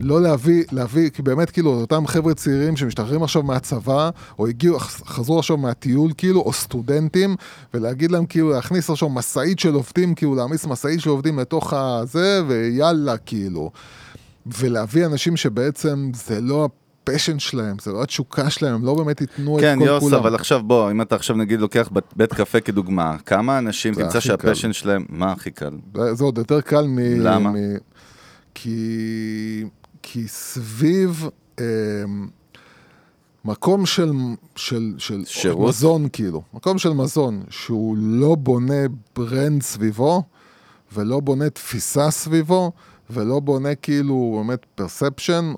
לא להביא, להביא, כי באמת כאילו אותם חבר'ה צעירים שמשתחררים עכשיו מהצבא, או הגיעו, חזרו עכשיו מהטיול כאילו, או סטודנטים, ולהגיד להם כאילו להכניס עכשיו משאית של עובדים, כאילו להעמיס משאית של עובדים לתוך הזה, ויאללה כאילו. ולהביא אנשים שבעצם זה לא ה passion שלהם, זה לא התשוקה שלהם, הם לא באמת ייתנו את כן, כל יוס, כולם. אבל עכשיו בוא, אם אתה עכשיו נגיד לוקח בית- בית קפה כדוגמה, כמה אנשים תמצא שה passion קל. שלהם, מה הכי קל? זה זה עוד יותר קל מ... למה? מ... כי... כי סביב אה, מקום של, של, של שירות? מזון, כאילו, מקום של מזון, שהוא לא בונה brand סביבו, ולא בונה תפיסה סביבו, ולא בונה כאילו באמת פרספשן,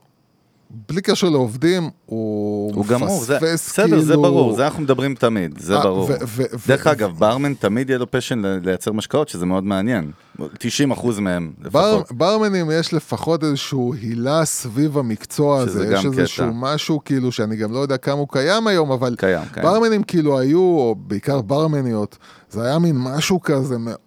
בלי קשר לעובדים, הוא, הוא גמור, זה, מפספס בסדר, זה כאילו- ברור, זה אנחנו מדברים תמיד, זה אה, ברור. ו- ו- ו- דרך אגב, ברמן תמיד יהיה לו פשן לייצר משקאות, שזה מאוד מעניין. 90% מהם בר, לפחות. ברמנים יש לפחות איזשהו הילה סביב המקצוע שזה הזה, גם יש איזשהו קטע. משהו כאילו שאני גם לא יודע כמה הוא קיים היום, אבל קיים, קיים. ברמנים כאילו היו, או בעיקר ברמניות, זה היה מין משהו כזה מאוד...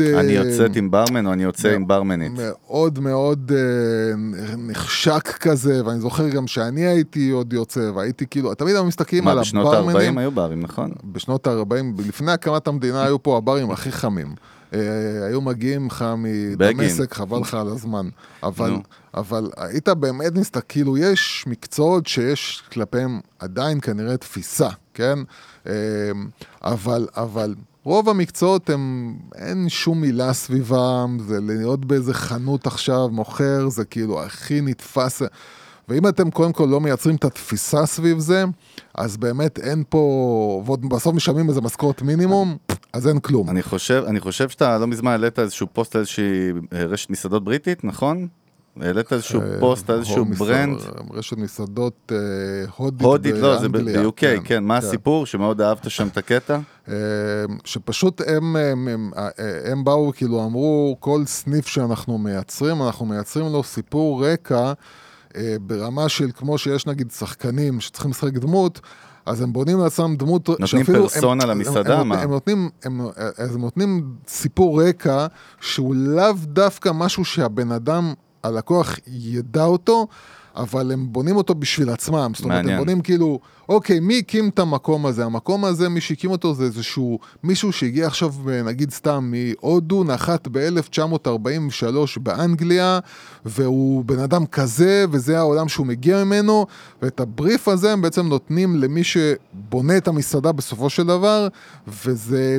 אה, אני יוצאת עם ברמן או אני יוצא עם ברמנית. מאוד מאוד אה, נחשק כזה, ואני זוכר גם שאני הייתי עוד יוצא, והייתי כאילו, תמיד היו מסתכלים על מה, בשנות הברמנים. ה-40 היו ברים, נכון? בשנות ה-40, לפני הקמת המדינה היו פה הברים הכי חמים. אה, היו מגיעים לך. מדמשק, חבל לך על הזמן. אבל. אבל היית באמת מסתכל, כאילו יש מקצועות שיש כלפיהם עדיין כנראה תפיסה, כן? אה, אבל, אבל רוב המקצועות הם, אין שום מילה סביבם, זה להיות באיזה חנות עכשיו, מוכר, זה כאילו הכי נתפס. ואם אתם קודם כל לא מייצרים את התפיסה סביב זה, אז באמת אין פה, ועוד בסוף משלמים איזה משכורת מינימום, אז אין כלום. אני חושב, אני חושב שאתה לא מזמן העלית איזשהו פוסט על איזושהי רשת מסעדות בריטית, נכון? העלית איזשהו אה, פוסט איזשהו brand רשת מסעדות אה, הודית הודית, לא, זה ב-UK, כן, מה הסיפור? שמאוד אהבת שם את הקטע? *laughs* אה, שפשוט הם, הם, הם, הם באו, כאילו אמרו, כל סניף שאנחנו מייצרים, אנחנו מייצרים לו סיפור רקע ברמה של כמו שיש נגיד שחקנים שצריכים לשחק דמות, אז הם בונים לעצמם דמות נותנים פרסונה למסעדה, הם, מה? הם, הם, נותנים, הם, אז הם נותנים סיפור רקע שהוא לאו דווקא משהו שהבן אדם, הלקוח ידע אותו, אבל הם בונים אותו בשביל עצמם. זאת אומרת, מעניין. הם בונים כאילו, אוקיי, מי הקים את המקום הזה? המקום הזה, מי שהקים אותו זה איזשהו מישהו שהגיע עכשיו, נגיד סתם, מהודו, נחת ב-1943 באנגליה, והוא בן אדם כזה, וזה העולם שהוא מגיע ממנו, ואת הבריף הזה הם בעצם נותנים למי שבונה את המסעדה בסופו של דבר, וזה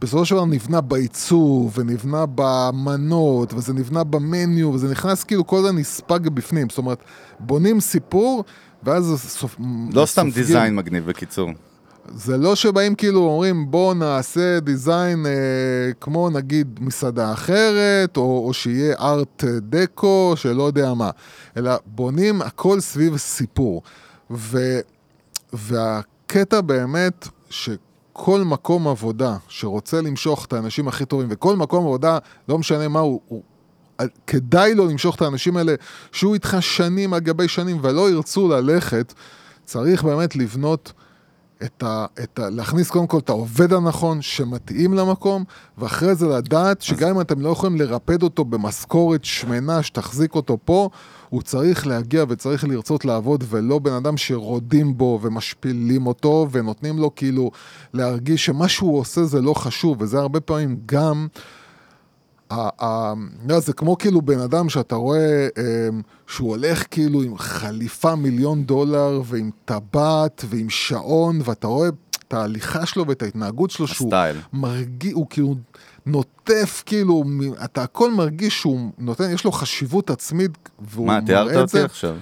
בסופו של דבר נבנה בעיצוב, ונבנה במנות, וזה נבנה במניו, וזה נכנס כאילו כל זה נספג בפנים. זאת אומרת, בונים סיפור, ואז סופ... לא סתם. דיזיין מגניב בקיצור. זה לא שבאים כאילו אומרים בוא נעשה דיזיין אה, כמו נגיד מסעדה אחרת, או, או שיהיה ארט דקו, שלא יודע מה, אלא בונים הכל סביב סיפור. ו, והקטע באמת שכל מקום עבודה שרוצה למשוך את האנשים הכי טובים, וכל מקום עבודה, לא משנה מה הוא, הוא כדאי לו למשוך את האנשים האלה, שהוא איתך שנים על גבי שנים ולא ירצו ללכת, צריך באמת לבנות את ה, את ה, להכניס קודם כל את העובד הנכון שמתאים למקום, ואחרי זה לדעת שגם אם אתם לא יכולים לרפד אותו במשכורת שמנה שתחזיק אותו פה, הוא צריך להגיע וצריך לרצות לעבוד, ולא בן אדם שרודים בו ומשפילים אותו ונותנים לו כאילו להרגיש שמה שהוא עושה זה לא חשוב, וזה הרבה פעמים גם... זה כמו כאילו בן אדם שאתה רואה אמ, שהוא הולך כאילו עם חליפה מיליון דולר ועם טבעת ועם שעון ואתה רואה את ההליכה שלו ואת ההתנהגות שלו שהוא. מרגיש, הוא כאילו נוטף כאילו, אתה הכל מרגיש שהוא נותן, יש לו חשיבות עצמית והוא מה, תיארת מראה את אותי זה. עכשיו?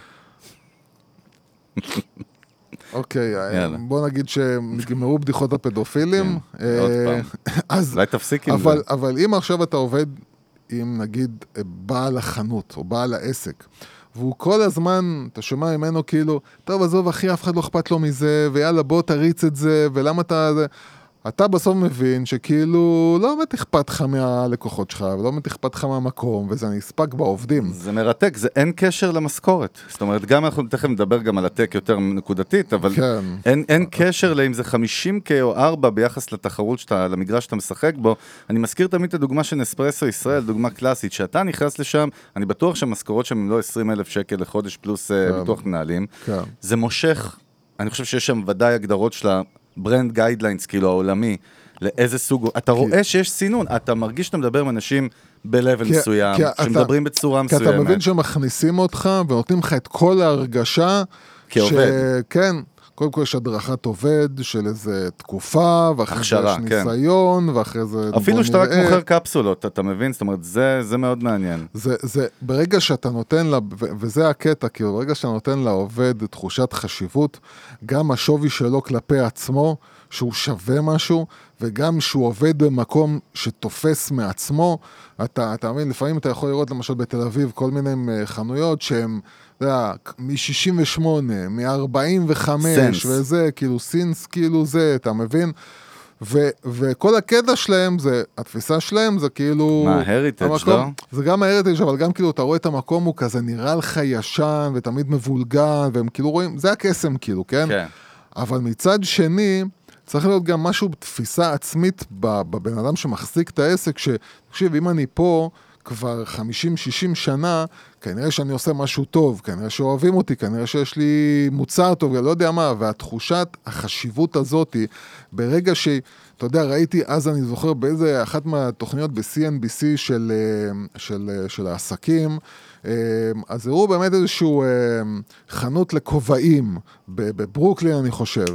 אוקיי, יאללה. בוא נגיד שנגמרו בדיחות הפדופילים. כן, עוד אה, פעם. *laughs* אז אולי תפסיק עם זה. אבל אם עכשיו אתה עובד עם נגיד בעל החנות או בעל העסק. והוא כל הזמן, אתה שומע ממנו כאילו, טוב, עזוב אחי, אף אחד לא אכפת לו מזה, ויאללה, בוא תריץ את זה, ולמה אתה... אתה בסוף מבין שכאילו לא באמת אכפת לך מהלקוחות שלך, ולא באמת אכפת לך מהמקום, וזה נספג בעובדים. זה מרתק, זה אין קשר למשכורת. זאת אומרת, גם אנחנו תכף נדבר גם על הטק יותר נקודתית, אבל כן. אין, אין קשר לאם זה 50K או 4 ביחס לתחרות שאתה, למגרש שאתה משחק בו. אני מזכיר תמיד את הדוגמה של נספרסו ישראל, דוגמה קלאסית, שאתה נכנס לשם, אני בטוח שהמשכורות שם הם לא 20 אלף שקל לחודש פלוס אה, כן. ביטוח מנהלים. כן. זה מושך, אני חושב שיש שם ודאי הגדרות של ה brand guidelines, כאילו העולמי, לאיזה סוג, אתה רואה שיש סינון, אתה מרגיש שאתה מדבר עם אנשים ב-level כי- מסוים, כי שמדברים בצורה כי מסוימת. אתה מבין שמכניסים אותך ונותנים לך את כל ההרגשה. כעובד. כן, קודם כל יש הדרכת עובד של איזה תקופה, ואחרי זה הכשרה, יש כן. ניסיון, ואחרי זה... אפילו שאתה רק. מוכר קפסולות, אתה מבין? זאת אומרת, זה, זה מאוד מעניין. זה, זה, ברגע שאתה נותן לה, וזה הקטע, כאילו, ברגע שאתה נותן לעובד תחושת חשיבות, גם השווי שלו כלפי עצמו, שהוא שווה משהו, וגם שהוא עובד במקום שתופס מעצמו, אתה, אתה מבין, לפעמים אתה יכול לראות למשל בתל אביב כל מיני אה, חנויות שהן, אתה יודע, מ-68, מ-45, סנס. וזה, כאילו, סינס, כאילו זה, אתה מבין? ו- וכל הקטע שלהם זה, התפיסה שלהם זה כאילו... מה, המקום- לא? זה גם ההריטג' אבל גם כאילו אתה רואה את המקום הוא כזה נראה לך ישן ותמיד מבולגן והם כאילו רואים, זה הקסם כאילו, כן? כן. אבל מצד שני, צריך להיות גם משהו בתפיסה עצמית בבן אדם שמחזיק את העסק, שתקשיב, אם אני פה כבר 50-60 שנה, כנראה שאני עושה משהו טוב, כנראה שאוהבים אותי, כנראה שיש לי מוצר טוב, לא יודע מה, והתחושת החשיבות הזאת, ברגע ש... אתה יודע, ראיתי אז, אני זוכר, באיזה אחת מהתוכניות ב-CNBC של, אה, של, אה, של העסקים, אה, אז הראו באמת איזשהו אה, חנות לכובעים בברוקלין, אני חושב,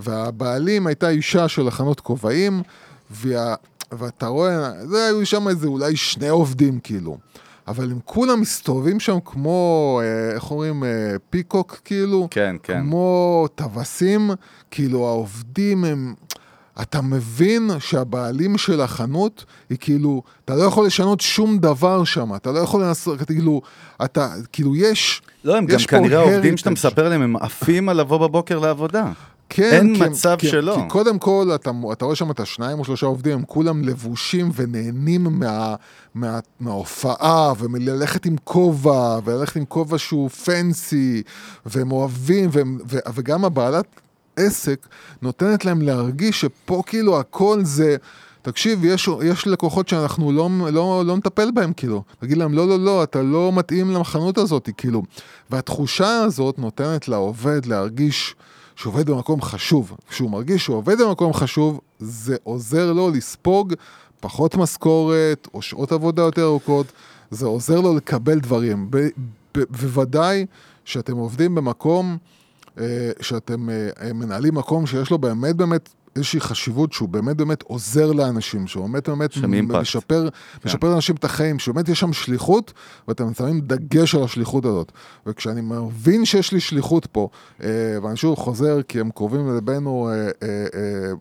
והבעלים הייתה אישה של החנות כובעים, וה, ואתה רואה, זה היו שם איזה אולי שני עובדים כאילו. אבל הם כולם מסתובבים שם כמו, אה, איך אומרים, אה, פיקוק כאילו, כן, כן. כמו טווסים, כאילו העובדים הם... אתה מבין שהבעלים של החנות היא כאילו, אתה לא יכול לשנות שום דבר שם, אתה לא יכול לעשות, כאילו, אתה, כאילו יש, לא, הם גם יש פה כנראה העובדים שאתה. מספר להם, הם עפים על לבוא בבוקר לעבודה. כן, אין כי מצב כי, שלא. כי קודם כל, אתה, אתה רואה שם את השניים או שלושה עובדים, הם כולם לבושים ונהנים מה, מה, מההופעה, ומללכת עם כובע, וללכת עם כובע שהוא פנסי, והם אוהבים, והם, ו, וגם הבעלת עסק נותנת להם להרגיש שפה כאילו הכל זה... תקשיב, יש, יש לקוחות שאנחנו לא, לא, לא נטפל בהם, כאילו. נגיד להם, לא, לא, לא, אתה לא מתאים לחנות הזאת, כאילו. והתחושה הזאת נותנת לעובד להרגיש שהוא עובד במקום חשוב. כשהוא מרגיש שהוא עובד במקום חשוב, זה עוזר לו לספוג פחות משכורת, או שעות עבודה יותר ארוכות, זה עוזר לו לקבל דברים. בוודאי שאתם עובדים במקום, אה, שאתם אה, מנהלים מקום שיש לו באמת באמת איזושהי חשיבות שהוא באמת באמת עוזר לאנשים, שהוא באמת באמת שם אימפקט. משפר, משפר לאנשים את החיים, שבאמת יש שם שליחות, ואתם שמים דגש על השליחות הזאת. וכשאני מבין שיש לי שליחות פה, אה, ואני שוב חוזר, כי הם קרובים לליבנו, אה, אה,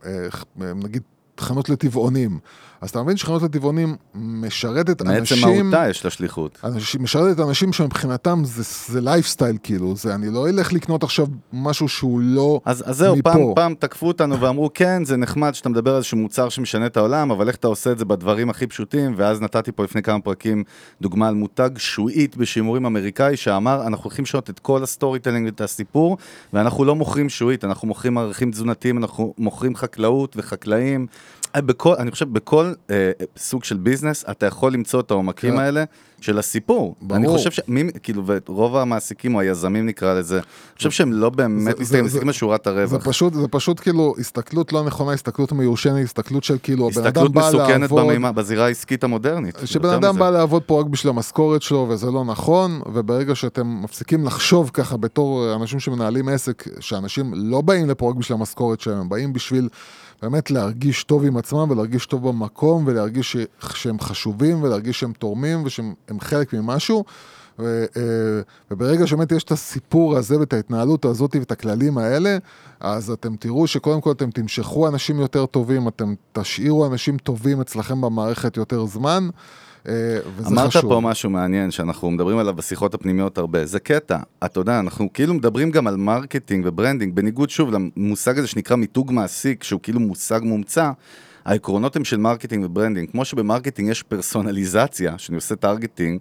אה, אה, נגיד, חנות לטבעונים. אז אתה מבין שחנות לטבעונים משרתת מעצם אנשים... מהותה יש לה שליחות. אנשים, משרתת אנשים שמבחינתם זה, זה לייפסטייל כאילו, זה אני לא אלך לקנות עכשיו משהו שהוא לא אז, אז זהו, מפה. פעם, פעם תקפו אותנו ואמרו, כן, זה נחמד שאתה מדבר על איזשהו מוצר שמשנה את העולם, אבל איך אתה עושה את זה בדברים הכי פשוטים, ואז נתתי פה לפני כמה פרקים דוגמה על מותג שעועית בשימורים אמריקאי, שאמר, אנחנו הולכים לשנות את כל ה storytelling ואת הסיפור, ואנחנו לא מוכרים שועית, אנחנו מוכרים ערכים תזונתיים, אנחנו מוכרים חקלאות וחקלאים. אה, בכל, אני חושב, בכל אה, סוג של ביזנס, אתה יכול למצוא את העומקים כן. האלה של הסיפור. ברור. אני חושב ש... מי, כאילו, ורוב המעסיקים או היזמים נקרא לזה, אני חושב שהם לא באמת זה- מסתכלים, זה- מסתכלים על שורת זה הרווח. פשוט, זה פשוט כאילו הסתכלות לא נכונה, הסתכלות מיושנת, הסתכלות של כאילו הבן הסתכלות אדם בא מסוכנת לעבוד, במימה, בזירה העסקית המודרנית. שבן אדם. בא לעבוד פה רק בשביל המשכורת שלו וזה לא נכון, וברגע שאתם מפסיקים לחשוב ככה בתור אנשים שמנהלים עסק, שאנשים לא באים לפה רק בשביל המשכורת שלהם, הם באים בשביל באמת להרגיש טוב עם עצמם ולהרגיש טוב במקום ולהרגיש שהם חשובים ולהרגיש שהם תורמים ושהם הם חלק ממשהו. ו- אה, וברגע שבאמת יש את הסיפור הזה ואת ההתנהלות הזאת ואת הכללים האלה, אז אתם תראו שקודם כל אתם תמשכו אנשים יותר טובים, אתם תשאירו אנשים טובים אצלכם במערכת יותר זמן. אה, וזה אמרת חשוב. פה משהו מעניין שאנחנו מדברים עליו בשיחות הפנימיות הרבה, זה קטע. אתה יודע, אנחנו כאילו מדברים גם על marketing ו branding, בניגוד שוב למושג הזה שנקרא מיתוג מעסיק, שהוא כאילו מושג מומצא. העקרונות הם של marketing ו branding. כמו שב marketing יש פרסונליזציה, שאני עושה targeting,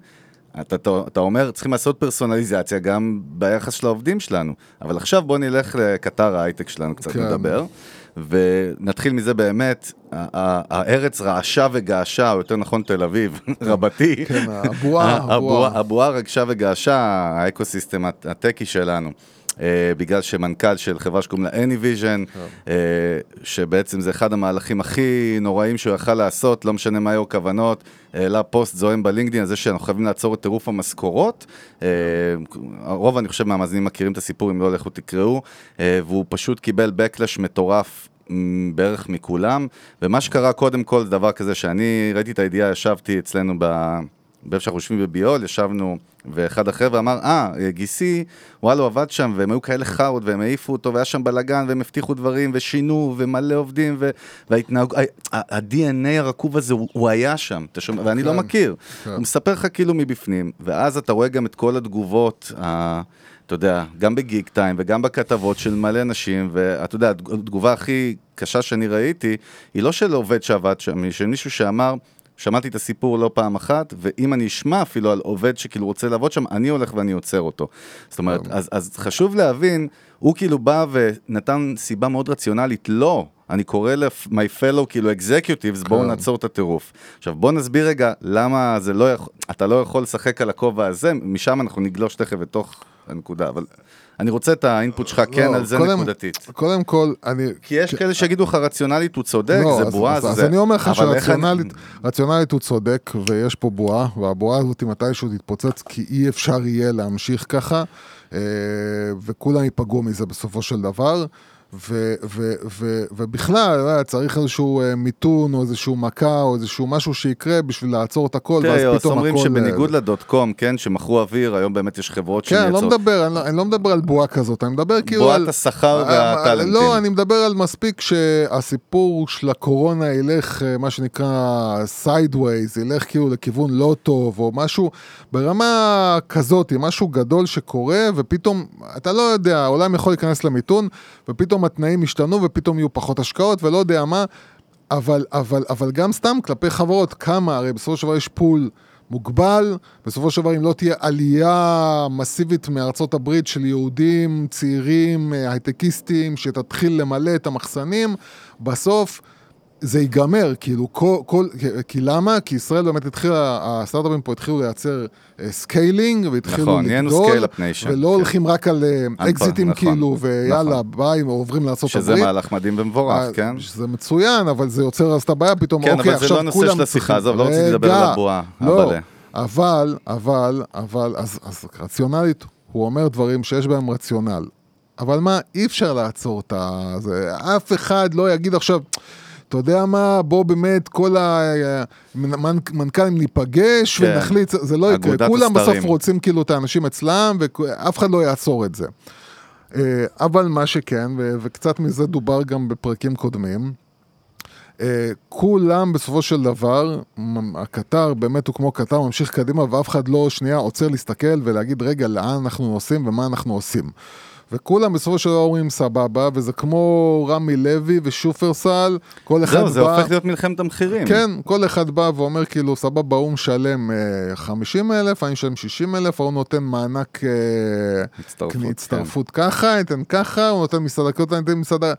אתה, אתה, אתה אומר, צריכים לעשות פרסונליזציה גם ביחס של העובדים שלנו. אבל עכשיו בוא נלך לסקטור ההייטק שלנו קצת כן. נדבר. ונתחיל מזה באמת, הארץ רעשה וגעשה, או יותר נכון תל אביב, *laughs* רבתי. כן, הבועה, הבועה, הבועה. רגשה וגעשה, ה ecosystem הט- הטקי שלנו. אה, בגלל שמנכ"ל של חברה שקוראים לה AnyVision, uh, שבעצם זה אחד המהלכים הכי נוראים שהוא יכל לעשות, לא משנה מה היו הכוונות, העלה פוסט זועם בלינקדאין על זה שאנחנו חייבים לעצור את טירוף המשכורות. Uh, הרוב, אני חושב, מהמאזינים מכירים את הסיפור, אם לא, לכו תקראו, uh, והוא פשוט קיבל backlash מטורף בערך מכולם, ומה שקרה קודם כל זה דבר כזה שאני ראיתי את הידיעה, ישבתי אצלנו ב... באיפה שאנחנו יושבים בביול, ישבנו, ואחד החבר'ה אמר, אה, גיסי, וואלה, הוא עבד שם, והם היו כאלה חארות, והם העיפו אותו, והיה שם בלאגן, והם הבטיחו דברים, ושינו, ומלא עובדים, ו- וההתנהג... ה-DNA הרקוב הזה, הוא, הוא היה שם, אתה שומע, ואני לא כן, מכיר. כן. הוא מספר לך כאילו מבפנים, ואז אתה רואה גם את כל התגובות, ה... אתה יודע, גם בגיק טיים וגם בכתבות של מלא אנשים, ואתה יודע, התגובה הכי קשה שאני ראיתי, היא לא של עובד שעבד שם, היא של מישהו שאמר, שמעתי את הסיפור לא פעם אחת, ואם אני אשמע אפילו על עובד שכאילו רוצה לעבוד שם, אני הולך ואני עוצר אותו. זאת אומרת, אז, אז חשוב להבין, הוא כאילו בא ונתן סיבה מאוד רציונלית, לא. אני קורא ל-my fellow כאילו executives, בואו כן. נעצור את הטירוף. עכשיו בואו נסביר רגע למה זה לא יכול, אתה לא יכול לשחק על הכובע הזה, משם אנחנו נגלוש תכף לתוך הנקודה, אבל אני רוצה את האינפוט שלך כן לא, על זה נקודתית. קודם כל, אני... כי יש כאלה שיגידו לך רציונלית הוא צודק, לא, זה אז- בועה, זה אז. אני אומר לך שרציונלית הוא צודק, ויש פה בועה, והבועה הזאת מתישהו תתפוצץ, כי אי אפשר יהיה להמשיך ככה, אה, וכולם ייפגעו מזה בסופו של דבר. ו- ו- ו- ובכלל, לא צריך איזשהו אה, מיתון או איזשהו מכה או איזשהו משהו שיקרה בשביל לעצור את הכל, תראה, ואז פתאום אומרים הכל... שבניגוד אה, ל dot com, כן, שמכרו אוויר, היום באמת יש חברות כן, אני לא שמייצרות. מדבר, אני לא- אני לא מדבר על בועה כזאת, אני מדבר כאילו בועת על... השכר אה, והטאלנטים. לא, אני מדבר על מספיק שהסיפור של הקורונה ילך, אה, מה שנקרא sideways, ילך כאילו לכיוון לא טוב, או משהו ברמה כזאת, משהו גדול שקורה, ופתאום, אתה לא יודע, העולם יכול להיכנס למיתון, ופתאום התנאים ישתנו, ופתאום יהיו פחות השקעות, ולא יודע מה, אבל, אבל, אבל גם סתם כלפי חברות, כמה, הרי בסופו של דבר יש פול. מוגבל, בסופו של דבר אם לא תהיה עלייה מסיבית מארצות הברית של יהודים צעירים, אה, הייטקיסטים, שתתחיל למלא את המחסנים, בסוף זה ייגמר, כאילו, כל, כל, כי- למה? כי ישראל באמת התחילה, הסטארט-אפים פה התחילו לייצר scaling, והתחילו נכון, לגדול, ולא כן. הולכים רק על נכון, אקזיטים נכון, כאילו, ויאללה, נכון. ביי, עוברים לארצות שזה הברית. מהלך מדהים ומבורך, אה, כן? שזה מצוין, אבל זה יוצר אז את הבעיה פתאום, כן, אוקיי, אבל זה עכשיו לא הנושא כולם של השיחה, צריכים- עזוב, לא רציתי לדבר על הבועה, לא, אבל- אבל, אבל, אבל, אז, אז רציונלית, הוא אומר דברים שיש בהם רציונל. אבל מה, אי אפשר לעצור את ה... אף אחד לא יגיד עכשיו... אתה יודע מה, בוא באמת כל המנכ"לים ניפגש כן. ונחליט, זה לא יקרה, כולם בסוף הסתרים. רוצים כאילו את האנשים אצלם ואף אחד לא יעצור את זה. אה, אבל מה שכן, ו- וקצת מזה דובר גם בפרקים קודמים, אה, כולם בסופו של דבר, הקטר באמת הוא כמו קטר, ממשיך קדימה ואף אחד לא שנייה עוצר להסתכל ולהגיד רגע לאן אנחנו נוסעים ומה אנחנו עושים. וכולם בסופו של דבר אומרים סבבה, וזה כמו רמי לוי ושופרסל, כל אחד זהו, זה בא... הופך להיות מלחמת המחירים. כן, כל אחד בא ואומר כאילו, סבבה, הוא משלם אה, 50 אלף, אני משלם 60 אלף, ההוא נותן מענק אה, הצטרפות, כן. הצטרפות ככה, ניתן ככה, הוא נותן מסעדה אני אתן מסעדה...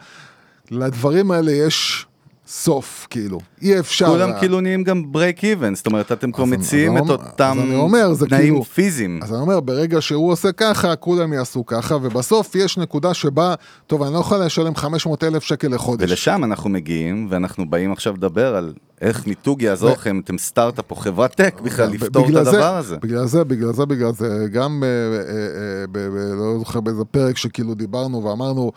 לדברים האלה יש סוף, כאילו. אי אפשר... כולם כאילו נהיים גם ברייק איבן, זאת אומרת, אתם כבר מציעים את אותם אומר, תנאים כאילו- פיזיים. אז אני אומר, ברגע שהוא עושה ככה, כולם יעשו ככה, ובסוף יש נקודה שבה, טוב, אני לא יכול לשלם 500 אלף שקל לחודש. ולשם אנחנו מגיעים, ואנחנו באים עכשיו לדבר על איך מיתוג יעזור ו- לכם, אתם סטארט-אפ או חברת טק בכלל לפתור את הדבר הזה. בגלל זה, בגלל זה, בגלל זה, גם, אה, אה, אה, לא זוכר באיזה פרק שכאילו דיברנו ואמרנו,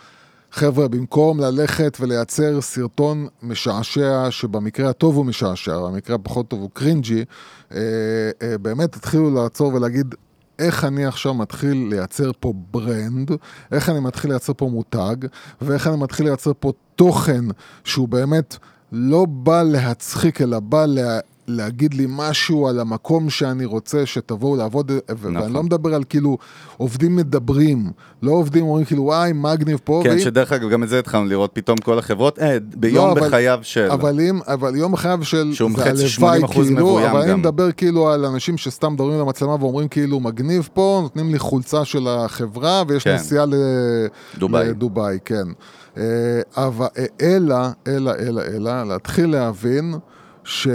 חבר'ה, במקום ללכת ולייצר סרטון משעשע, שבמקרה הטוב הוא משעשע, במקרה הפחות טוב הוא קרינג'י, אה, אה, באמת התחילו לעצור ולהגיד, איך אני עכשיו מתחיל לייצר פה ברנד, איך אני מתחיל לייצר פה מותג, ואיך אני מתחיל לייצר פה תוכן שהוא באמת לא בא להצחיק, אלא בא. להגיד לי משהו על המקום שאני רוצה שתבואו לעבוד, נכון. ואני לא מדבר על כאילו עובדים מדברים, לא עובדים אומרים כאילו וואי מגניב פה. כן, ואם... שדרך אגב, גם את זה התחלנו לראות פתאום כל החברות, אה, ביום לא, אבל- בחייו של... אבל אם, אבל יום בחייו של, שהוא זה חצי הלוואי 80% כאילו, מבוים אבל אני גם. מדבר כאילו על אנשים שסתם מדברים למצלמה ואומרים כאילו מגניב פה, נותנים לי חולצה של החברה ויש כן. נסיעה ל... דובאי. לדובאי, כן. אה, אבל אה, אלא, אלא, אלא, אלא, להתחיל להבין ש...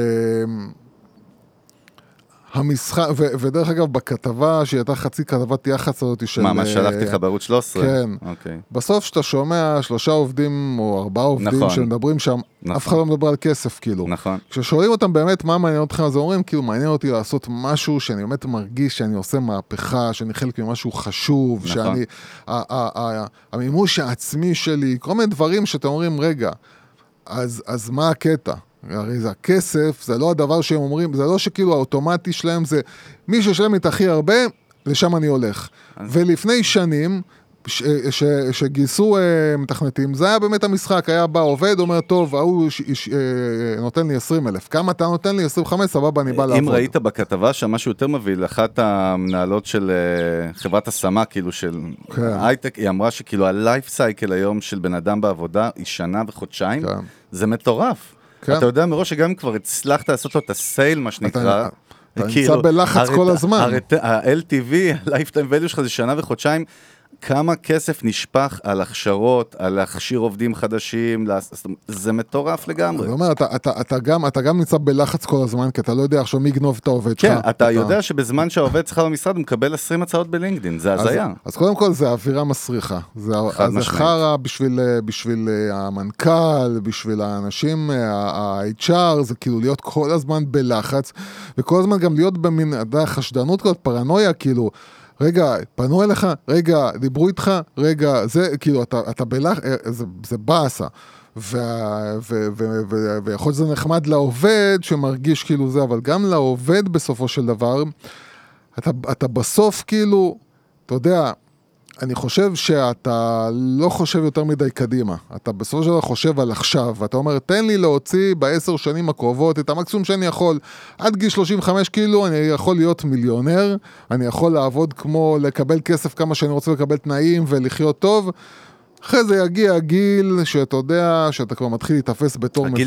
המשחק, ו- ודרך אגב, בכתבה, שהיא הייתה חצי כתבת יח"צ הזאת של... מה, מה אה, שלחתי לך בערוץ 13? כן. אוקיי. בסוף כשאתה שומע שלושה עובדים או ארבעה עובדים נכון. שמדברים שם, נכון. אף אחד לא מדבר על כסף כאילו. נכון. כששואלים אותם באמת מה מעניין אתכם, אז אומרים כאילו מעניין אותי לעשות משהו שאני באמת מרגיש שאני עושה מהפכה, שאני חלק ממשהו חשוב, נכון. שאני... המימוש העצמי שלי, כל מיני דברים שאתם אומרים, רגע, אז, אז מה הקטע? הרי זה הכסף, זה לא הדבר שהם אומרים, זה לא שכאילו האוטומטי שלהם זה מי שישלם לי את הכי הרבה, לשם אני הולך. ולפני שנים, ש, ש, שגייסו אה, מתכנתים, זה היה באמת המשחק, היה בא עובד, אומר, טוב, ההוא ש, ש, אה, נותן לי 20 אלף, כמה אתה נותן לי? 25, סבבה, אני בא לעבוד. אם ראית בכתבה שם משהו יותר מבהיל, אחת המנהלות של אה, חברת השמה, כאילו של כן. הייטק, היא אמרה שכאילו הלייף סייקל היום של בן אדם בעבודה היא שנה וחודשיים, כן. זה מטורף. כן. אתה יודע מראש שגם אם כבר הצלחת לעשות לו את הסייל, מה שנקרא, אתה נמצא בלחץ כל הזמן. ה-LTV, ה-Lifetime value שלך זה שנה וחודשיים. כמה כסף נשפך על הכשרות, על להכשיר עובדים חדשים, זאת אומרת, זה מטורף לגמרי. אני אומר, אתה, אתה, אתה, גם, אתה גם נמצא בלחץ כל הזמן, כי אתה לא יודע עכשיו מי יגנוב את העובד שלך. כן, אתה יודע שבזמן שהעובד אצלך במשרד הוא מקבל 20 הצעות בלינקדאין, זה אז, הזיה. אז קודם כל זה אווירה מסריחה. זה, זה. חרא בשביל, אה, בשביל אה, המנכ"ל, בשביל האנשים, אה, ה-HR, זה כאילו להיות כל הזמן בלחץ, וכל הזמן גם להיות במין, אתה יודע, חשדנות כזאת, פרנויה, כאילו, רגע, פנו אליך, רגע, דיברו איתך, רגע, זה, כאילו, אתה, אתה בלחץ, זה, זה באסה. ויכול להיות שזה נחמד לעובד שמרגיש כאילו זה, אבל גם לעובד בסופו של דבר, אתה, אתה בסוף כאילו, אתה יודע, אני חושב שאתה לא חושב יותר מדי קדימה. אתה בסופו של דבר חושב על עכשיו, ואתה אומר, תן לי להוציא בעשר שנים הקרובות את המקסימום שאני יכול. עד גיל 35 כאילו אני יכול להיות מיליונר, אני יכול לעבוד כמו, לקבל כסף כמה שאני רוצה לקבל תנאים ולחיות טוב. אחרי זה יגיע הגיל שאתה יודע שאתה כבר מתחיל להיתפס בתור מבוגר.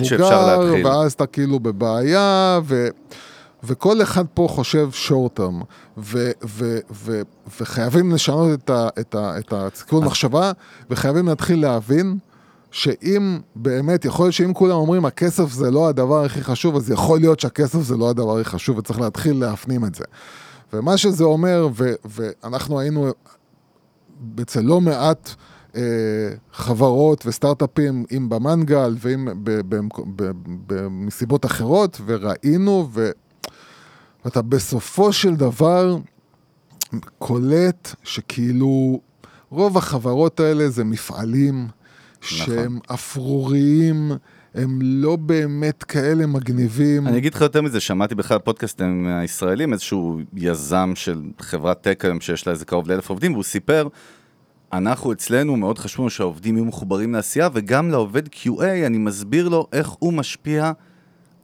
ואז אתה כאילו בבעיה, ו... וכל אחד פה חושב ו- ו- וחייבים לשנות את, את, את הסיכון מחשבה, וחייבים להתחיל להבין שאם באמת, יכול להיות שאם כולם אומרים הכסף זה לא הדבר הכי חשוב, אז יכול להיות שהכסף זה לא הדבר הכי חשוב, וצריך להתחיל להפנים את זה. ומה שזה אומר, ו- ואנחנו היינו אצל לא מעט אה, חברות וסטארט-אפים, אם במנגל ואם ב- במק- ב- ב- מסיבות אחרות, וראינו, ו... ואתה בסופו של דבר קולט שכאילו רוב החברות האלה זה מפעלים שהם אפרוריים, הם לא באמת כאלה מגניבים. אני אגיד לך יותר מזה, שמעתי בכלל פודקאסטים הישראלים, איזשהו יזם של חברת טק היום שיש לה איזה קרוב לאלף עובדים, והוא סיפר, אנחנו אצלנו מאוד לנו שהעובדים יהיו מחוברים לעשייה, וגם לעובד QA אני מסביר לו איך הוא משפיע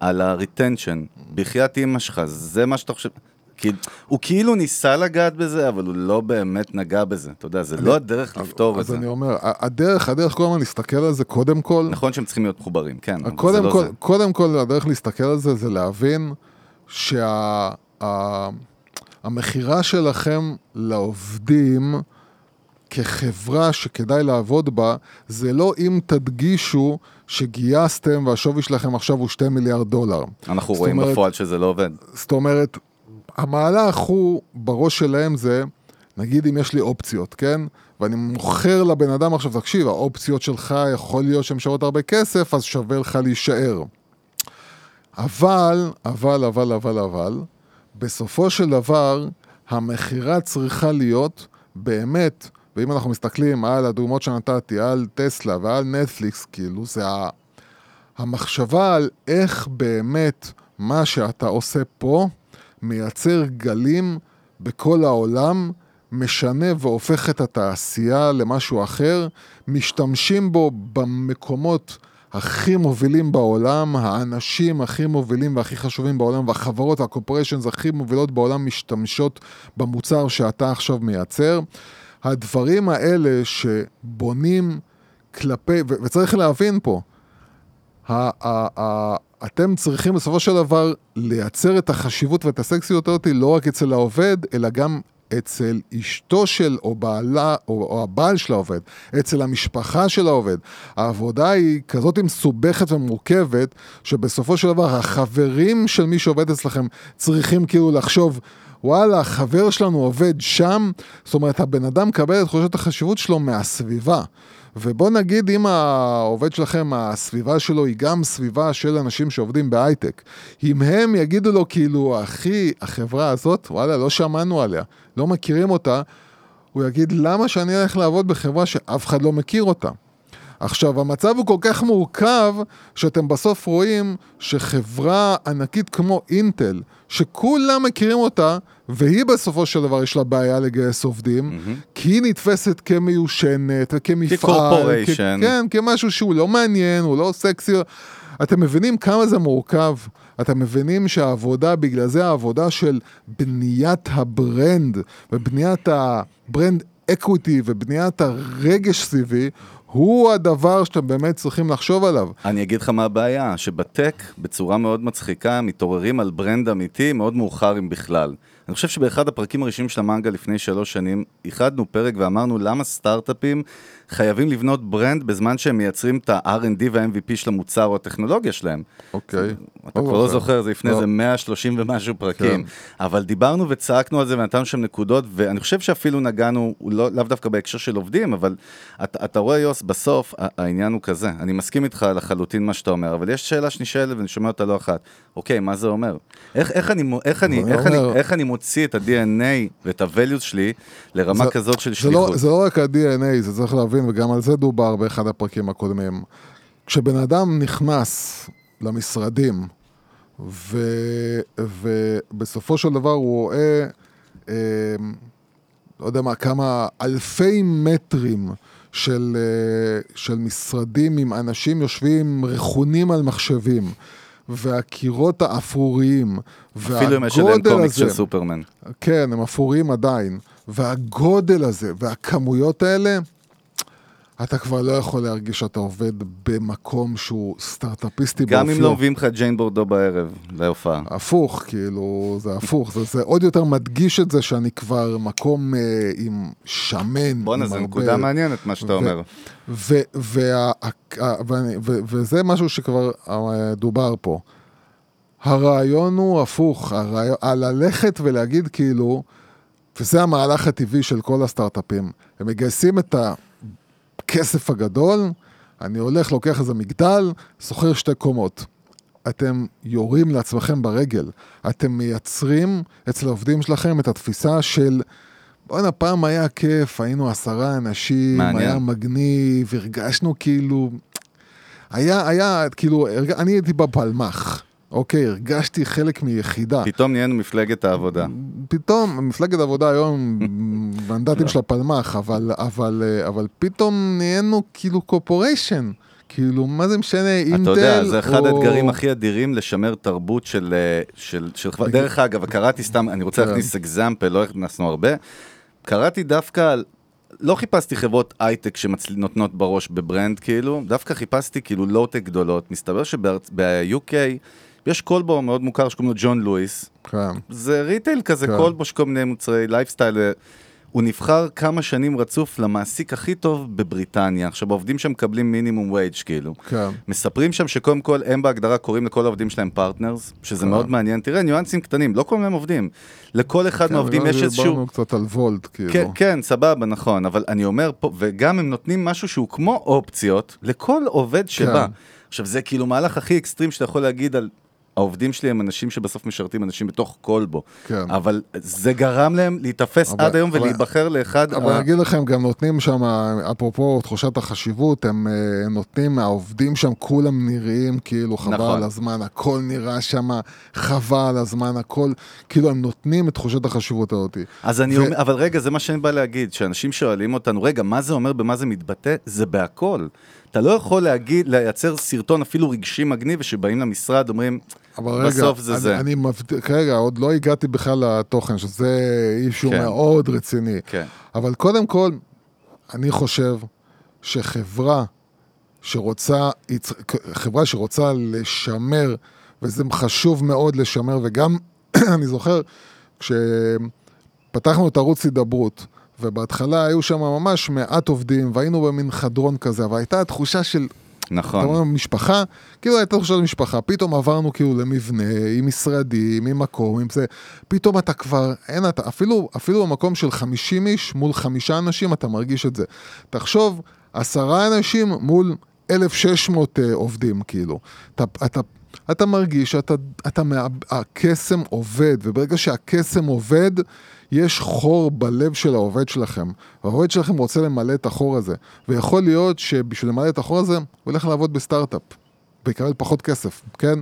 על ה-retention. בחייאת אימא שלך, זה מה שאתה חושב. כי הוא כאילו ניסה לגעת בזה, אבל הוא לא באמת נגע בזה. אתה יודע, זה לא הדרך לפתור את אז זה. אני אומר, הדרך, הדרך כל הזמן להסתכל על זה, קודם כל, נכון שהם צריכים להיות מחוברים, כן, קודם לא כל, זה. קודם כל, הדרך להסתכל על זה, זה להבין שהמכירה שלכם לעובדים כחברה שכדאי לעבוד בה, זה לא אם תדגישו שגייסתם והשווי שלכם עכשיו הוא 2 מיליארד דולר. אנחנו רואים אומרת- בפועל שזה לא עובד. זאת אומרת, המהלך הוא, בראש שלהם זה, נגיד אם יש לי אופציות, כן? ואני מוכר לבן אדם עכשיו, תקשיב, האופציות שלך יכול להיות שהן שוות הרבה כסף, אז שווה לך להישאר. אבל, אבל, אבל, אבל, אבל, בסופו של דבר, המכירה צריכה להיות באמת, ואם אנחנו מסתכלים על הדוגמאות שנתתי, על טסלה ועל נטפליקס, כאילו, זה ה... המחשבה על איך באמת מה שאתה עושה פה מייצר גלים בכל העולם, משנה והופך את התעשייה למשהו אחר, משתמשים בו במקומות הכי מובילים בעולם, האנשים הכי מובילים והכי חשובים בעולם, והחברות והקופריישנס הכי מובילות בעולם משתמשות במוצר שאתה עכשיו מייצר. הדברים האלה שבונים כלפי, ו- וצריך להבין פה, ה- ה- ה- אתם צריכים בסופו של דבר לייצר את החשיבות ואת הסקסיות הזאת לא רק אצל העובד, אלא גם אצל אשתו של או בעלה, או, או הבעל של העובד, אצל המשפחה של העובד. העבודה היא כזאת מסובכת ומורכבת, שבסופו של דבר החברים של מי שעובד אצלכם צריכים כאילו לחשוב, וואלה, החבר שלנו עובד שם, זאת אומרת, הבן אדם מקבל את תחושת החשיבות שלו מהסביבה. ובוא נגיד אם העובד שלכם, הסביבה שלו היא גם סביבה של אנשים שעובדים בהייטק. אם הם יגידו לו כאילו, אחי, החברה הזאת, וואלה, לא שמענו עליה, לא מכירים אותה, הוא יגיד, למה שאני אלך לעבוד בחברה שאף אחד לא מכיר אותה? עכשיו, המצב הוא כל כך מורכב, שאתם בסוף רואים שחברה ענקית כמו אינטל, שכולם מכירים אותה, והיא בסופו של דבר יש לה בעיה לגייס עובדים, mm-hmm. כי היא נתפסת כמיושנת וכמפעל. כcorporation. כ- כן, כמשהו שהוא לא מעניין, הוא לא סקסי. אתם מבינים כמה זה מורכב? אתם מבינים שהעבודה, בגלל זה העבודה של בניית ה brand, ובניית ה brand equity, ובניית הרגש סביבי, הוא הדבר שאתם באמת צריכים לחשוב עליו. אני אגיד לך מה הבעיה, שב tech, בצורה מאוד מצחיקה, מתעוררים על brand אמיתי מאוד מאוחר אם בכלל. אני חושב שבאחד הפרקים הראשונים של המנגל לפני שלוש שנים, ייחדנו פרק ואמרנו למה סטארט-אפים חייבים לבנות brand בזמן שהם מייצרים את ה- R&D וה- MVP של המוצר או הטכנולוגיה שלהם. אוקיי. אתה כבר לא זוכר, זה לפני לא. איזה 130 ומשהו פרקים. כן. אבל דיברנו וצעקנו על זה ונתנו שם נקודות, ואני חושב שאפילו נגענו, לא- לאו דווקא בהקשר של עובדים, אבל אתה רואה, יוס, בסוף העניין הוא כזה. אני מסכים איתך לחלוטין מה שאתה אומר, אבל יש שאלה שנשאלת ואני שומע אותה לא אחת. אוקיי, מה זה אומר? איך- אני מוציא את ה-DNA ואת ה-values שלי לרמה כזאת של לא, שליחות? זה לא רק ה-DNA, זה צריך להבין, וגם על זה דובר באחד הפרקים הקודמים. כשבן אדם נכנס למשרדים, ו, ובסופו של דבר הוא רואה, אה, לא יודע מה, כמה אלפי מטרים של, אה, של משרדים עם אנשים יושבים רכונים על מחשבים. והקירות האפרוריים, אפילו אם יש עליהם והגודל קומיקס של הזה, סופרמן. כן, הם אפורים עדיין. והגודל הזה והכמויות האלה, אתה כבר לא יכול להרגיש שאתה עובד במקום שהוא סטארט-אפיסטי גם אם באופיו. לא מביאים לך ג'יין בורדו בערב להופעה. הפוך, כאילו, זה הפוך, זה, זה עוד יותר מדגיש את זה שאני כבר מקום אה, עם שמן. בואנה, זו נקודה מעניינת מה שאתה ו- אומר. ו- וה- ה- ואני- ו- וזה משהו שכבר אה, דובר פה. הרעיון הוא הפוך, הרעיון, על ללכת ולהגיד כאילו, וזה המהלך הטבעי של כל הסטארט-אפים, הם מגייסים את הכסף הגדול, אני הולך, לוקח איזה מגדל, שוכר שתי קומות. אתם יורים לעצמכם ברגל. אתם מייצרים אצל העובדים שלכם את התפיסה של בואנה, פעם היה כיף, היינו עשרה אנשים, מעניין. היה מגניב, הרגשנו כאילו... היה, היה, כאילו, הרג... אני הייתי בפלמ"ח, אוקיי, הרגשתי חלק מיחידה. פתאום נהיינו מפלגת העבודה. פתאום, מפלגת העבודה היום, *laughs* מנדטים של הפלמ"ח, אבל, אבל, אבל פתאום נהיינו כאילו corporation. כאילו, מה זה משנה, אינטל אתה יודע, זה אחד או- האתגרים הכי אדירים לשמר תרבות של... אה, של, של. דרך אגב, קראתי סתם, אני רוצה כן. להכניס example, לא הכנסנו הרבה. קראתי דווקא על... לא חיפשתי חברות הייטק שנותנות בראש ב brand, כאילו, דווקא חיפשתי כאילו לואו-טק גדולות. מסתבר שב- UK יש כלבו מאוד מוכר שקוראים לו ג'ון לואיס. כן. זה retail כזה, כן. כלבו שכל מיני מוצרי לייפסטייל. הוא נבחר כמה שנים רצוף למעסיק הכי טוב בבריטניה. עכשיו, העובדים שם מקבלים minimum wage כאילו. כן. מספרים שם שקודם כל הם בהגדרה קוראים לכל העובדים שלהם partners, שזה כן. מאוד מעניין. תראה, ניואנסים קטנים, לא קוראים להם עובדים. לכל אחד מהעובדים כן, יש דיברנו איזשהו... קצת על וולט, כאילו. כן, כן, סבבה, נכון, אבל אני אומר פה, וגם הם נותנים משהו שהוא כמו אופציות לכל עובד שבא. כן. עכשיו, זה כאילו מהלך הכי אקסטרים שאתה יכול להגיד על העובדים שלי הם אנשים שבסוף משרתים אנשים בתוך כלבו. כן. אבל זה גרם להם להיתפס אבל- עד היום אבל- ולהיבחר לאחד... אבל ה- אני אגיד לכם, גם נותנים שם, אפרופו תחושת החשיבות, הם אה, נותנים, העובדים שם כולם נראים כאילו חבל נכון. הזמן, הכל נראה שם חבל הזמן, הכל, כאילו הם נותנים את תחושת החשיבות הזאת. אז אני ו- אומר, אבל רגע, זה מה שאני בא להגיד, שאנשים שואלים אותנו, רגע, מה זה אומר, במה זה מתבטא? זה בהכל. אתה לא יכול להגיד, לייצר סרטון אפילו רגשי מגניב, ושבאים למשרד, אומרים, אבל רגע, בסוף זה אני, זה. אני מבטיח, כרגע, עוד לא הגעתי בכלל לתוכן, שזה אישו כן. מאוד רציני. כן. אבל קודם כל, אני חושב שחברה שרוצה, חברה שרוצה לשמר, וזה חשוב מאוד לשמר, וגם, *clears throat* אני זוכר, כשפתחנו את ערוץ הידברות, ובהתחלה היו שם ממש מעט עובדים, והיינו במין חדרון כזה, אבל הייתה תחושה של אתה נכון. אומר משפחה, כאילו הייתה תחושת משפחה, פתאום עברנו כאילו למבנה, עם משרדים, עם מקום, עם זה, פתאום אתה כבר, אין אתה, אפילו, אפילו במקום של 50 איש מול חמישה אנשים אתה מרגיש את זה. תחשוב, עשרה אנשים מול 1,600 uh, עובדים, כאילו. אתה, אתה, אתה מרגיש שאתה, אתה, מאב- הקסם עובד, וברגע שהקסם עובד, יש חור בלב של העובד שלכם, והעובד שלכם רוצה למלא את החור הזה, ויכול להיות שבשביל למלא את החור הזה, הוא ילך לעבוד בסטארט-אפ, ויקבל פחות כסף, כן?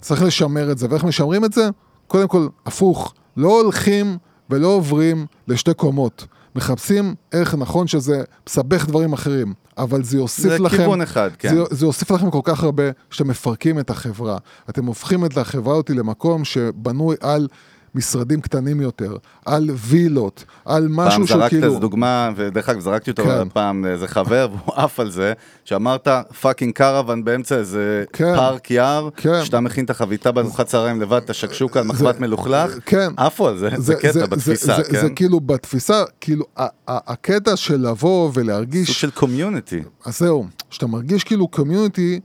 צריך לשמר את זה, ואיך משמרים את זה? קודם כל, הפוך, לא הולכים ולא עוברים לשתי קומות. מחפשים איך נכון שזה מסבך דברים אחרים, אבל זה יוסיף זה לכם... כיוון אחד, כן. זה, זה יוסיף לכם כל כך הרבה שאתם מפרקים את החברה. אתם הופכים את החברה אותי למקום שבנוי על משרדים קטנים יותר, על וילות, על משהו פעם שהוא זרקת כאילו... איזה דוגמה, ודרך אגב זרקתי אותו כן. פעם לאיזה חבר, והוא עף על זה, שאמרת fucking קרוון באמצע איזה כן. פארק יער, כן. שאתה מכין את החביתה בארוחת צהריים לבד, את השקשוקה על מחבת מלוכלך, כן. עפו על זה, זה קטע בתפיסה, זה, כן? זה כאילו בתפיסה, כאילו, ה- ה- הקטע של לבוא ולהרגיש... סוג של community. אז זהו, שאתה מרגיש כאילו community,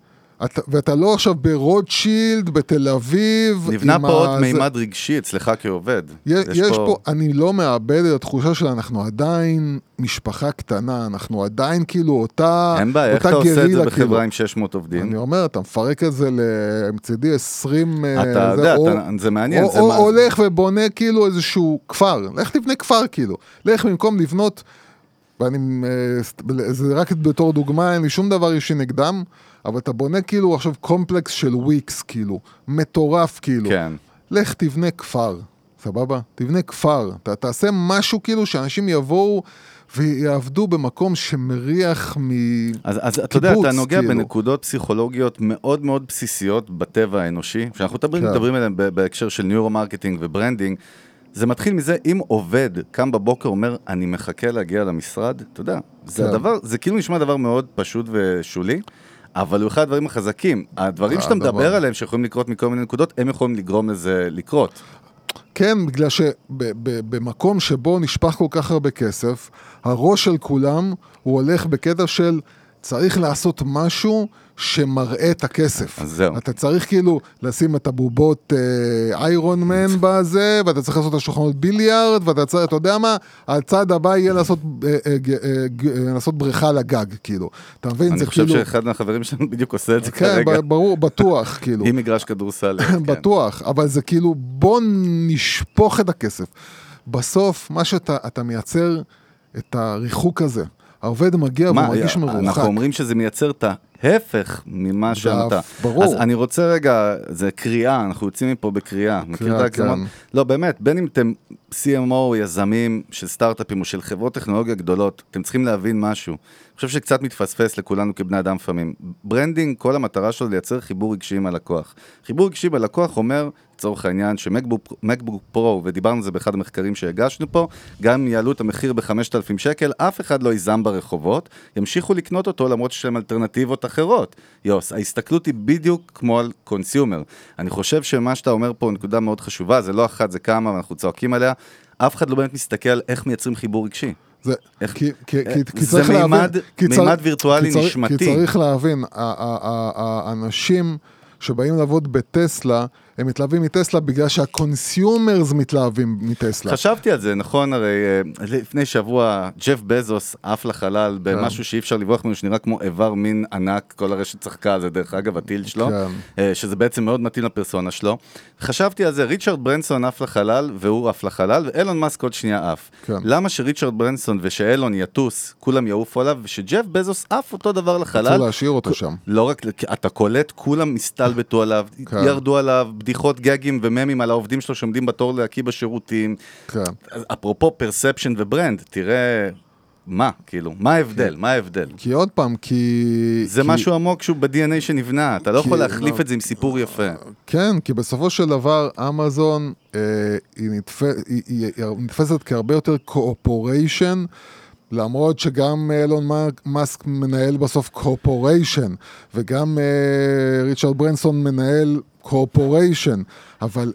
אתה, ואתה לא עכשיו ברוטשילד, בתל אביב. נבנה פה עוד זה- מימד רגשי אצלך כעובד. יש, יש פה... פה, אני לא מאבד את התחושה של אנחנו עדיין משפחה קטנה, אנחנו עדיין כאילו אותה, אין בעיה, איך אתה עושה את זה בחברה כאילו. עם 600 עובדים? אני אומר, אתה מפרק את זה מצידי 20... אה, אתה זה, יודע, או, אתה- זה מעניין, או, זה או מה- הולך ובונה כאילו איזשהו כפר, לך תבנה כפר כאילו. לך במקום לבנות, ואני... אה, זה רק בתור דוגמה, אין לי שום דבר אישי נגדם, אבל אתה בונה כאילו עכשיו קומפלקס של וויקס כאילו, מטורף כאילו. כן. לך תבנה כפר, סבבה? תבנה כפר, ת, תעשה משהו כאילו שאנשים יבואו ויעבדו במקום שמריח מ... אז, אז אתה יודע, אתה נוגע כאילו. בנקודות פסיכולוגיות מאוד מאוד בסיסיות בטבע האנושי, שאנחנו מדברים, כן. מדברים עליהן בהקשר של neuro-marketing ו branding. זה מתחיל מזה, אם עובד קם בבוקר אומר, אני מחכה להגיע למשרד, אתה יודע, זה כן. הדבר, זה כאילו נשמע דבר מאוד פשוט ושולי, אבל הוא אחד הדברים החזקים. הדברים שאתה הדבר. מדבר עליהם, שיכולים לקרות מכל מיני נקודות, הם יכולים לגרום לזה לקרות. כן, בגלל שבמקום שבו נשפך כל כך הרבה כסף, הראש של כולם הוא הולך בקטע של צריך לעשות משהו שמראה את הכסף. אז זהו. אתה צריך כאילו לשים את הבובות אה, איירון מן בזה, ואתה צריך לעשות את השולחנות ביליארד, ואתה צריך, אתה יודע מה, הצעד הבא יהיה לעשות, אה, אה, אה, אה, לעשות בריכה על הגג, כאילו. אתה מבין? אני זה חושב כאילו... שאחד מהחברים שלנו *laughs* בדיוק עושה את זה כן, כרגע, ב- ברור, בטוח, *laughs* כאילו. עם מגרש כדורסל. כן. *laughs* בטוח, אבל זה כאילו בוא נשפוך את הכסף. בסוף, מה שאתה אתה מייצר את הריחוק הזה. העובד מגיע והוא מרגיש אנחנו מרוחק. אומרים שזה מייצר את ההפך ממה שאתה. ברור. אז אני רוצה רגע, זה קריאה, אנחנו יוצאים מפה בקריאה. ההגזמות? כן. לא, באמת, בין אם אתם CMO, יזמים של סטארט-אפים או של חברות טכנולוגיה גדולות, אתם צריכים להבין משהו. אני חושב שקצת מתפספס לכולנו כבני אדם לפעמים. branding, כל המטרה שלו לייצר חיבור רגשי עם הלקוח. חיבור רגשי בלקוח אומר, לצורך העניין, ש MacBook Pro, ודיברנו על זה באחד הפרקים שהגשנו פה, גם אם יעלו את המחיר ב-5,000 שקל, אף אחד לא ייזם ברחובות, ימשיכו לקנות אותו למרות שיש להם אלטרנטיבות אחרות. יוס, ההסתכלות היא בדיוק כמו על consumer. אני חושב שמה שאתה אומר פה נקודה מאוד חשובה, זה לא אחת, זה כמה, ואנחנו צועקים עליה. אף אחד לא באמת מסתכל על איך מייצרים חיבור רגשי. זה, איך- כי, כי, אה, כי, כי זה צריך להבין, מימד- כי מימד צריך- וירטואלי כי צריך- נשמתי. כי צריך להבין, האנשים שבאים לעבוד בטסלה, הם מתלהבים מטסלה בגלל שה consumers מתלהבים מטסלה. חשבתי על זה, נכון? הרי אה, לפני שבוע ג'ף בזוס עף לחלל כן. במשהו שאי אפשר לברוח ממנו, שנראה כמו איבר מין ענק, כל הרשת צחקה על זה, דרך אגב, הטיל שלו, כן. אה, שזה בעצם מאוד מתאים לפרסונה שלו. חשבתי על זה, ריצ'רד ברנסון עף לחלל, והוא עף לחלל, ואילון מאסק עוד שנייה עף. כן. למה שריצ'רד ברנסון ושאילון יטוס, כולם יעופו עליו, ושג'ף בזוס עף אותו דבר לחלל? רצו להשאיר אותו שם. לא רק, אתה קולט, כולם הסתלבטו עליו. ירדו עליו, בדיחות גגים וממים על העובדים שלו שעומדים בתור להקיא בשירותים. כן. אפרופו perception ו brand, תראה, מה, כאילו, מה ההבדל, מה ההבדל? כי עוד פעם, כי... זה כי- משהו עמוק שהוא ב- DNA שנבנה, אתה לא כי- יכול להחליף לא. את זה עם סיפור יפה. כן, כי בסופו של דבר אמזון אה, היא, נתפ... היא, היא, היא נתפסת כהרבה יותר corporation, למרות שגם אילון מאק- מאסק מנהל בסוף corporation, וגם אה, ריצ'רד ברנסון מנהל corporation, אבל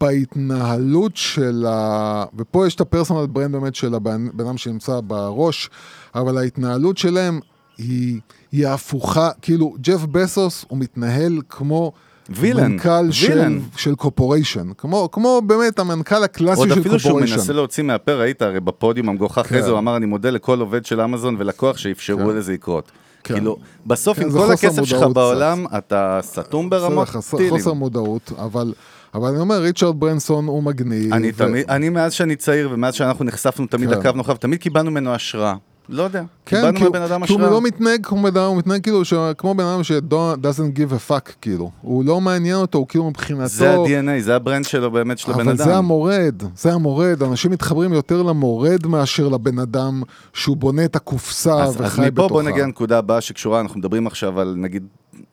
בהתנהלות של ה... ופה יש את ה personal brand באמת של הבן בן אדם שנמצא בראש, אבל ההתנהלות שלהם היא, היא הפוכה, כאילו ג'ף בסוס הוא מתנהל כמו... וילן, מנכ"ל וילן. של קורפוריישן, כמו, כמו באמת המנכ"ל הקלאסי עוד של אפילו שהוא. מנסה להוציא מהפה, ראית הרי בפודיום המגוחך, כן. זה הוא אמר, אני מודה לכל עובד של אמזון ולקוח שאפשרו כן. לזה לקרות. כן. כאילו, בסוף כן, עם כל הכסף שלך בעולם, אתה סתום ברמות חסר- טילים. חוסר מודעות, אבל, אבל אני אומר, ריצ'רד ברנסון הוא מגניב. אני ו- תמיד, אני מאז שאני צעיר ומאז שאנחנו נחשפנו, תמיד כן. עקבנו אחריו, תמיד קיבלנו ממנו השראה. לא יודע, כן, כי כי הוא. לא מתנהג כמו בן אדם, הוא מתנהג כאילו, ש- כמו בן אדם ש- doesn't give a fuck, כאילו. הוא לא מעניין אותו, הוא כאילו מבחינתו... זה ה- DNA, זה ה brand שלו באמת, של הבן אבל אדם. זה המורד, זה המורד, אנשים מתחברים יותר למורד מאשר לבן אדם שהוא בונה את הקופסה אז, אז וחי מפה בתוכה. בוא נגיע לנקודה הבאה שקשורה, אנחנו מדברים עכשיו על נגיד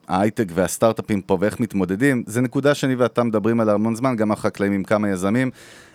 ההייטק והסטארט-אפים פה ואיך מתמודדים, זה נקודה שאני ואתה מדברים עליה המון זמן, גם החקלאים עם כמה יזמים,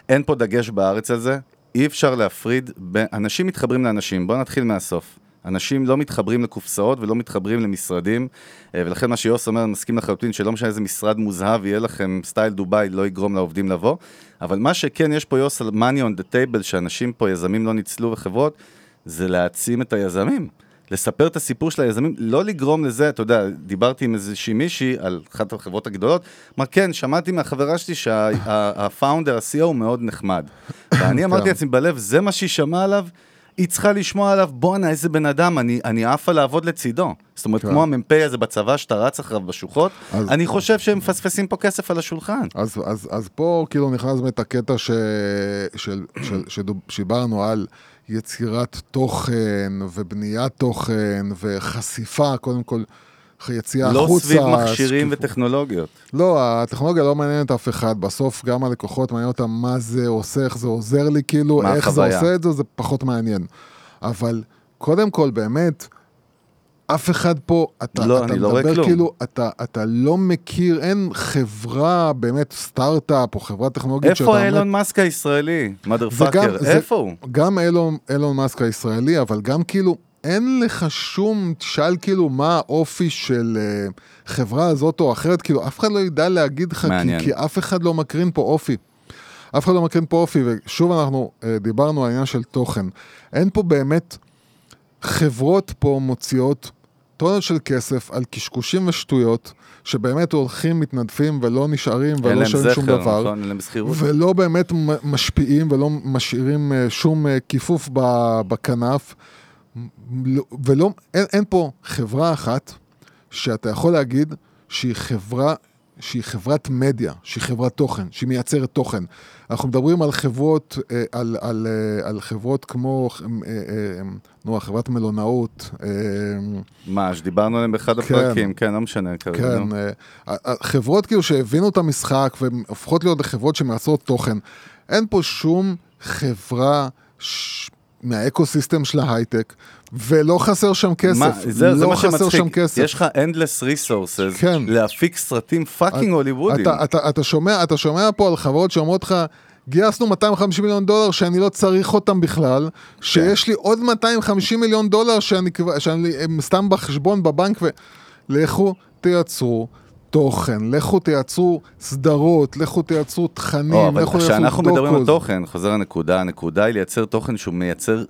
אין פה דגש בארץ על זה, אי אפשר להפריד, ב... אנשים מתחברים לאנשים, בוא נתחיל מהסוף. אנשים לא מתחברים לקופסאות ולא מתחברים למשרדים, אה, ולכן מה שיוס אומר, אני מסכים לחלוטין שלא משנה איזה משרד מוזהב יהיה לכם, סטייל דובאי לא יגרום לעובדים לבוא, אבל מה שכן יש פה יוס על money on the table, שאנשים פה, יזמים לא ניצלו וחברות, זה להעצים את היזמים. לספר את הסיפור של היזמים, לא לגרום לזה, אתה יודע, דיברתי עם איזושהי מישהי על אחת החברות הגדולות, אמר, כן, שמעתי מהחברה שלי שהפאונדר, ה-CEO הוא מאוד נחמד. *laughs* ואני אמרתי כן. לעצמי בלב, זה מה שהיא שמעה עליו, היא צריכה לשמוע עליו, בואנה, איזה בן אדם, אני, אני עפה לעבוד לצידו. זאת אומרת, כן. כמו המ"פ הזה בצבא שאתה רץ אחריו בשוחות, אז- אני חושב שהם מפספסים פה כסף על השולחן. אז, אז, אז פה כאילו נכנס באמת הקטע ש, של, של, שדיברנו על יצירת תוכן ובניית תוכן וחשיפה, קודם כל יציאה לא החוצה. סביב מכשירים שקיפות. וטכנולוגיות. לא, הטכנולוגיה לא מעניינת אף אחד, בסוף גם הלקוחות מעניין אותם מה זה עושה, איך זה עוזר לי, כאילו, איך זה החוויה. עושה את זה, זה פחות מעניין. אבל קודם כל, באמת, אף אחד פה, אתה, לא, אתה לא מדבר כלום. כאילו, אתה, אתה לא מכיר, אין חברה, באמת סטארט-אפ או חברה טכנולוגית איפה שאתה אילון מאסק הישראלי? fucker, זה- איפה הוא? גם אילון, אילון מאסק הישראלי, אבל גם כאילו, אין לך שום, תשאל כאילו מה האופי של uh, חברה הזאת או אחרת, כאילו אף אחד לא ידע להגיד לך, כי. כי אף אחד לא מקרין פה אופי. אף אחד לא מקרין פה אופי, ושוב אנחנו uh, דיברנו על העניין של תוכן. אין פה באמת, חברות פה מוציאות טונות של כסף על קשקושים ושטויות, שבאמת הולכים, מתנדפים ולא נשארים ולא שווים שום דבר. נכון? אין להם. ולא באמת משפיעים ולא משאירים אה, שום אה, כיפוף בכנף. לא- ולא, אין, אין פה חברה אחת שאתה יכול להגיד שהיא חברה, שהיא חברת מדיה, שהיא חברת תוכן, שהיא מייצרת תוכן. אנחנו מדברים על חברות, אה, על, על, אה, על חברות כמו, אה, נו, חברת מלונאות, מה, שדיברנו עליהם באחד כן. הפרקים, כן, לא משנה כרגע. כן, חברות כאילו שהבינו את המשחק והן הופכות להיות חברות שמייצרות תוכן. אין פה שום חברה ש... מהאקו-סיסטם של ההייטק, ולא חסר שם כסף. מה, זה לא מה חסר שמצחיק, שם כסף. יש לך endless resources כן. להפיק סרטים fucking הוליוודים. אתה, אתה, אתה, שומע, אתה שומע פה על חברות שאומרות לך, גייסנו 250 מיליון דולר שאני לא צריך אותם בכלל, שיש לי עוד 250 מיליון דולר שאני, שאני סתם בחשבון בבנק, ולכו תייצרו תוכן, לכו תייצרו סדרות, לכו תייצרו תכנים, או, אבל לכו כשאנחנו תייצרו מדברים על. תוכן, חוזר הנקודה, הנקודה היא לייצר תוכן שהוא מייצר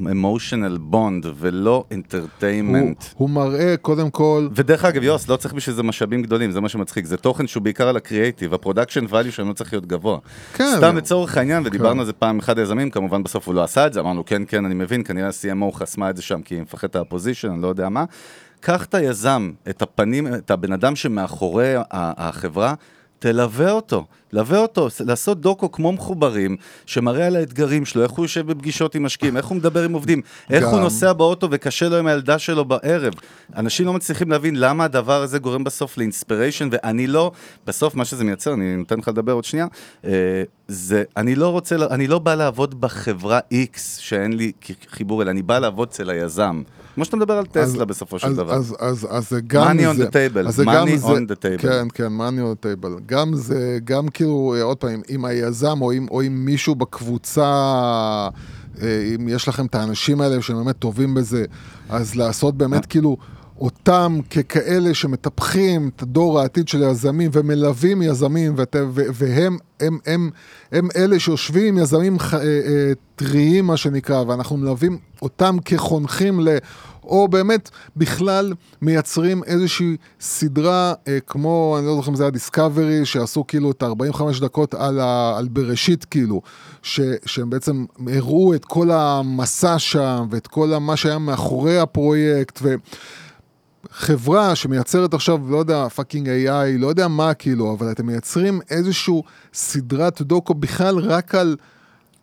emotional bond ולא הוא, entertainment. הוא מראה קודם כל, ודרך אגב, יוס, לא צריך בשביל זה משאבים גדולים, זה מה שמצחיק. זה תוכן שהוא בעיקר על הקריאייטיב, ה production value שלנו צריך להיות גבוה. כן. סתם לצורך העניין, ודיברנו כן. על זה פעם עם אחד היזמים, כמובן בסוף הוא לא עשה את זה, אמרנו כן, כן, אני מבין, כנראה ה-CMO חסמה את זה שם כי היא מפחדת מה position, אני לא יודע מה. קח את היזם, את הפנים, את הבן אדם שמאחורי החברה, תלווה אותו, לווה אותו, לעשות דוקו כמו מחוברים, שמראה על האתגרים שלו, איך הוא יושב בפגישות עם משקיעים, איך הוא מדבר עם עובדים, איך גם. הוא נוסע באוטו וקשה לו עם הילדה שלו בערב. אנשים לא מצליחים להבין למה הדבר הזה גורם בסוף לאינספיריישן, ואני לא, בסוף מה שזה מייצר, אני נותן לך לדבר עוד שנייה, אה, זה, אני לא רוצה, אני לא בא לעבוד בחברה X שאין לי חיבור אליה, אני בא לעבוד אצל היזם. כמו שאתה מדבר על טסלה בסופו של אז, דבר. אז, אז, אז זה גם Money on זה, the table, אז זה money on זה, the table. כן, כן, money on the table. גם זה, גם כאילו, אה, עוד פעם, עם היזם או עם, או עם מישהו בקבוצה, אה, אם יש לכם את האנשים האלה שהם באמת טובים בזה, אז לעשות באמת כאילו... אותם ככאלה שמטפחים את דור העתיד של היזמים ומלווים יזמים, ות, ו, והם הם, הם, הם אלה שיושבים עם יזמים ח, אה, אה, טריים, מה שנקרא, ואנחנו מלווים אותם כחונכים ל... או באמת בכלל מייצרים איזושהי סדרה אה, כמו, אני לא זוכר אם זה היה דיסקאברי, שעשו כאילו את ה-45 דקות על, ה, על בראשית כאילו, ש, שהם בעצם הראו את כל המסע שם ואת כל מה שהיה מאחורי הפרויקט. ו... חברה שמייצרת עכשיו, לא יודע, fucking AI, לא יודע מה כאילו, אבל אתם מייצרים איזשהו סדרת דוקו בכלל רק על,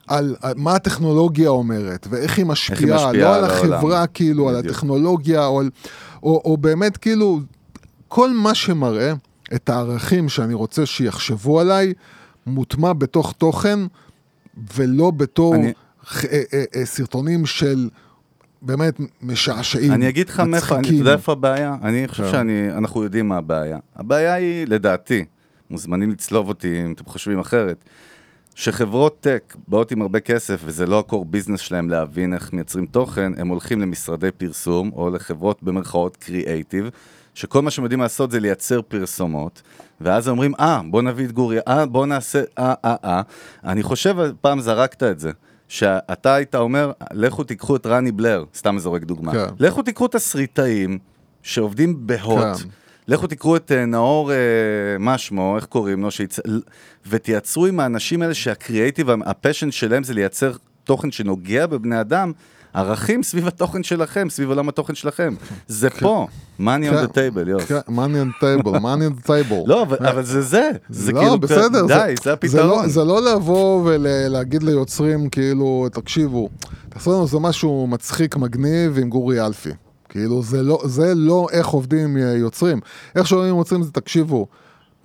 על, על מה הטכנולוגיה אומרת, ואיך היא משפיעה, משפיעה לא על על העולם. החברה כאילו, על בדיוק. הטכנולוגיה, או, על, או, או באמת כאילו, כל מה שמראה את הערכים שאני רוצה שיחשבו עליי, מוטמע בתוך תוכן, ולא בתור אני- ח- אה, אה, אה, סרטונים של... באמת משעשעים, אני אגיד לך מאיפה, אני-. יודע איפה הבעיה? אני חושב כן. שאני, אנחנו יודעים מה הבעיה. הבעיה היא, לדעתי, מוזמנים לצלוב אותי אם אתם חושבים אחרת, שחברות טק באות עם הרבה כסף, וזה לא הקור ביזנס שלהם להבין איך מייצרים תוכן, הם הולכים למשרדי פרסום, או לחברות במרכאות קריאייטיב, שכל מה שהם יודעים לעשות זה לייצר פרסומות, ואז אומרים, אה, בוא נביא את גורי, אה, בוא נעשה, אה, אה, אה. אני חושב, פעם זרקת את זה. שאתה היית אומר, לכו תיקחו את רני בלר, סתם זורק דוגמה. כן. לכו תיקחו תסריטאים שעובדים בהוט, כן. לכו תקראו את אה, נאור, אה, מה שמו, איך קוראים לו, שיצ... ותייצרו עם האנשים האלה שהקריאייטיב, הפשן שלהם זה לייצר תוכן שנוגע בבני אדם, ערכים סביב התוכן שלכם, סביב עולם התוכן שלכם. זה פה, money on the table, יוס. כן, money on the table, money on the table. לא, אבל, אבל זה זה, זה לא, כאילו, די, זה זה הפתרון. לא, זה לא לבוא ולהגיד ליוצרים, כאילו, תקשיבו, תעשו לנו איזה משהו מצחיק, מגניב עם גורי אלפי. כאילו, זה לא, לא איך עובדים עם יוצרים. איך שעובדים עם יוצרים זה, תקשיבו,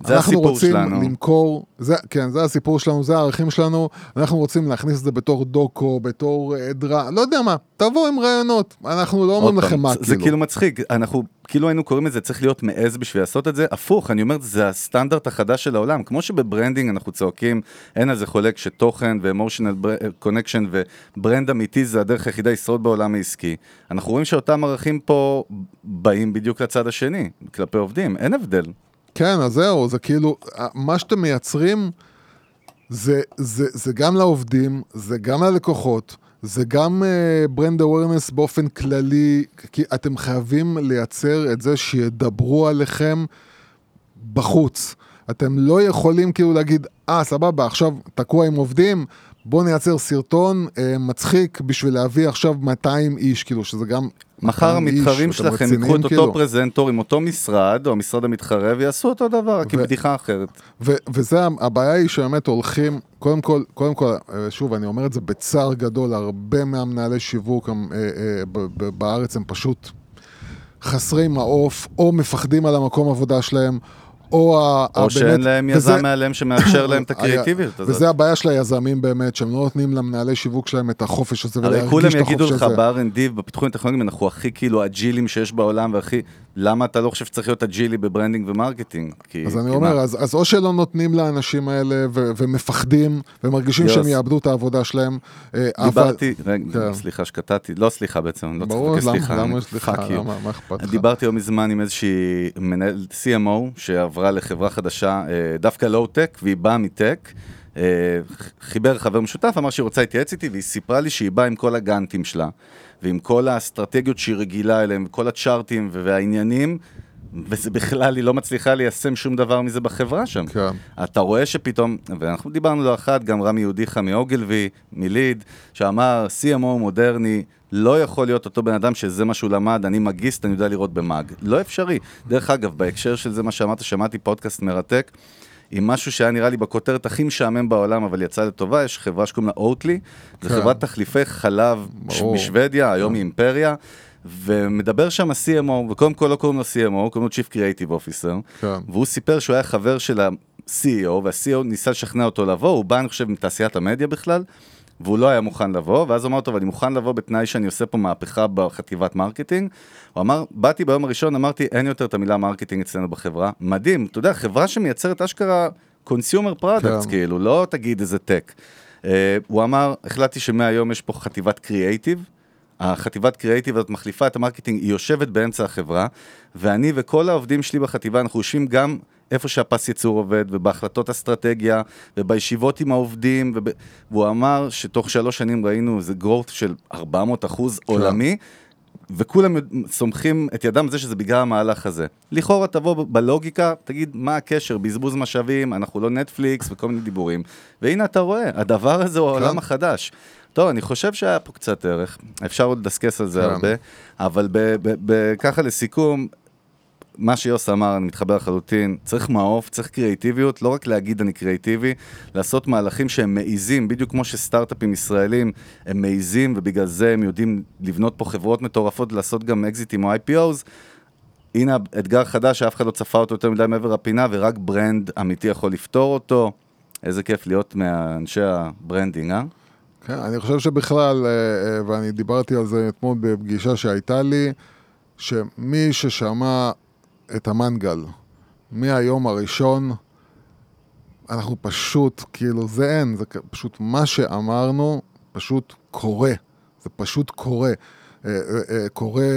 זה אנחנו הסיפור רוצים שלנו. למכור, זה, כן, זה הסיפור שלנו, זה הערכים שלנו, אנחנו רוצים להכניס את זה בתור דוקו, בתור אה, דרמה, לא יודע מה, תבואו עם רעיונות, אנחנו לא אומרים לכם מה, זה- זה כאילו. כאילו מצחיק, אנחנו כאילו היינו קוראים לזה צריך להיות מעז בשביל לעשות את זה, הפוך, אני אומר, זה הסטנדרט החדש של העולם, כמו שב branding אנחנו צועקים, אין על זה חולק שתוכן ו emotional connection ו brand אמיתי זה הדרך היחידה לשרוד בעולם העסקי, אנחנו רואים שאותם ערכים פה באים בדיוק לצד השני, כלפי עובדים, אין הבדל. כן, אז זהו, זה כאילו, מה שאתם מייצרים, זה, זה, זה גם לעובדים, זה גם ללקוחות, זה גם brand uh, awareness באופן כללי, כי אתם חייבים לייצר את זה שידברו עליכם בחוץ. אתם לא יכולים כאילו להגיד, אה, סבבה, עכשיו תקוע עם עובדים, בואו נייצר סרטון אה, מצחיק בשביל להביא עכשיו 200 איש, כאילו, שזה גם... מחר 200 איש, המתחרים שלכם ייקחו את כאילו. אותו פרזנטור עם אותו משרד, או המשרד המתחרה, ויעשו אותו דבר, רק עם ו- בדיחה אחרת. ו- וזה, הבעיה היא שבאמת הולכים, קודם כל, קודם כל, אה, שוב, אני אומר את זה בצער גדול, הרבה מהמנהלי שיווק הם, אה, אה, ב- ב- בארץ הם פשוט חסרי מעוף, או מפחדים על המקום עבודה שלהם, או, או הבאמת- שאין להם וזה- יזם מעליהם שמאפשר להם את *coughs* הקריאטיביות הזאת. וזה הבעיה של היזמים באמת, שהם לא נותנים למנהלי שיווק שלהם את החופש הזה הרי ולהרגיש כולם את יגידו החופש לך הזה. ב-R&D ובפיתוחים טכנולוגיים אנחנו הכי כאילו אג'ילים שיש בעולם והכי... למה אתה לא חושב שצריך להיות אג'ילי ב branding ו marketing? כי... אז אני אומר? אז, אז או שלא נותנים לאנשים האלה ו- ומפחדים, ומרגישים יוס. שהם יאבדו את העבודה שלהם, אה, אבל... דיברתי, רגע, כן. סליחה שקטעתי, לא סליחה בעצם, אני לא צריך ברור, לבקש למה, סליחה. למה אני- סליחה. למה, מה אכפת לך? דיברתי לא מזמן עם איזושהי מנהל CMO שעברה לחברה חדשה, אה, דווקא לואו-טק, והיא באה מטק, אה, חיבר חבר משותף, אמר שהיא רוצה להתייעץ איתי, והיא סיפרה לי שהיא באה עם כל הגאנטים שלה, ועם כל האסטרטגיות שהיא רגילה אליהם, וכל הצ'ארטים והעניינים, וזה בכלל, היא לא מצליחה ליישם שום דבר מזה בחברה שם. כן. אתה רואה שפתאום, ואנחנו דיברנו לא אחת, גם רמי יהודיחה מאוגלווי, מליד, שאמר, CMO מודרני, לא יכול להיות אותו בן אדם שזה מה שהוא למד, אני מגיסט, אני יודע לראות במאג. לא אפשרי. דרך אגב, בהקשר של זה, מה שאמרת, שמעתי פודקאסט מרתק, עם משהו שהיה נראה לי בכותרת הכי משעמם בעולם, אבל יצא לטובה, יש חברה שקוראים לה אוטלי, זו כן. חברת תחליפי חלב ברור. בשוודיה, היום היא אימפריה. ומדבר שם ה-CMO, וקודם כל לא קוראים לו CMO, קוראים לו Chief Creative Officer, כן. והוא סיפר שהוא היה חבר של ה-CEO, וה-CEO ניסה לשכנע אותו לבוא, הוא בא, אני חושב, מתעשיית המדיה בכלל, והוא לא היה מוכן לבוא, ואז הוא אמר, טוב, אני מוכן לבוא בתנאי שאני עושה פה מהפכה בחטיבת marketing. הוא אמר, באתי ביום הראשון, אמרתי, אין יותר את המילה marketing אצלנו בחברה. מדהים, אתה יודע, חברה שמייצרת אשכרה consumer products, כן. כאילו, לא תגיד איזה tech. Uh, הוא אמר, החלטתי שמהיום יש פה חטיבת קריאייטיב, החטיבת קריאייטיב הזאת מחליפה את ה marketing, היא יושבת באמצע החברה, ואני וכל העובדים שלי בחטיבה, אנחנו יושבים גם איפה שהפס ייצור עובד, ובהחלטות אסטרטגיה, ובישיבות עם העובדים, וב... והוא אמר שתוך שלוש שנים ראינו איזה growth של 400 אחוז עולמי, וכולם סומכים את ידם על זה שזה בגלל המהלך הזה. לכאורה תבוא בלוגיקה, תגיד מה הקשר, בזבוז משאבים, אנחנו לא נטפליקס וכל מיני דיבורים. והנה אתה רואה, הדבר הזה הוא העולם החדש. טוב, אני חושב שהיה פה קצת ערך, אפשר עוד לדסקס על זה כן. הרבה, אבל ככה לסיכום, מה שיוס אמר, אני מתחבר לחלוטין, צריך מעוף, צריך קריאיטיביות, לא רק להגיד אני קריאיטיבי, לעשות מהלכים שהם מעיזים, בדיוק כמו שסטארט-אפים ישראלים הם מעיזים, ובגלל זה הם יודעים לבנות פה חברות מטורפות, לעשות גם אקזיטים או IPOs. הנה אתגר חדש שאף אחד לא צפה אותו יותר מדי מעבר הפינה, ורק brand אמיתי יכול לפתור אותו. איזה כיף להיות מאנשי ה branding, אה? כן, אני חושב שבכלל, אה, אה, ואני דיברתי על זה אתמול בפגישה שהייתה לי, שמי ששמע את המנגל מהיום הראשון, אנחנו פשוט, כאילו, זה אין, זה פשוט מה שאמרנו, פשוט קורה. זה פשוט קורה. אה, אה, אה, קורה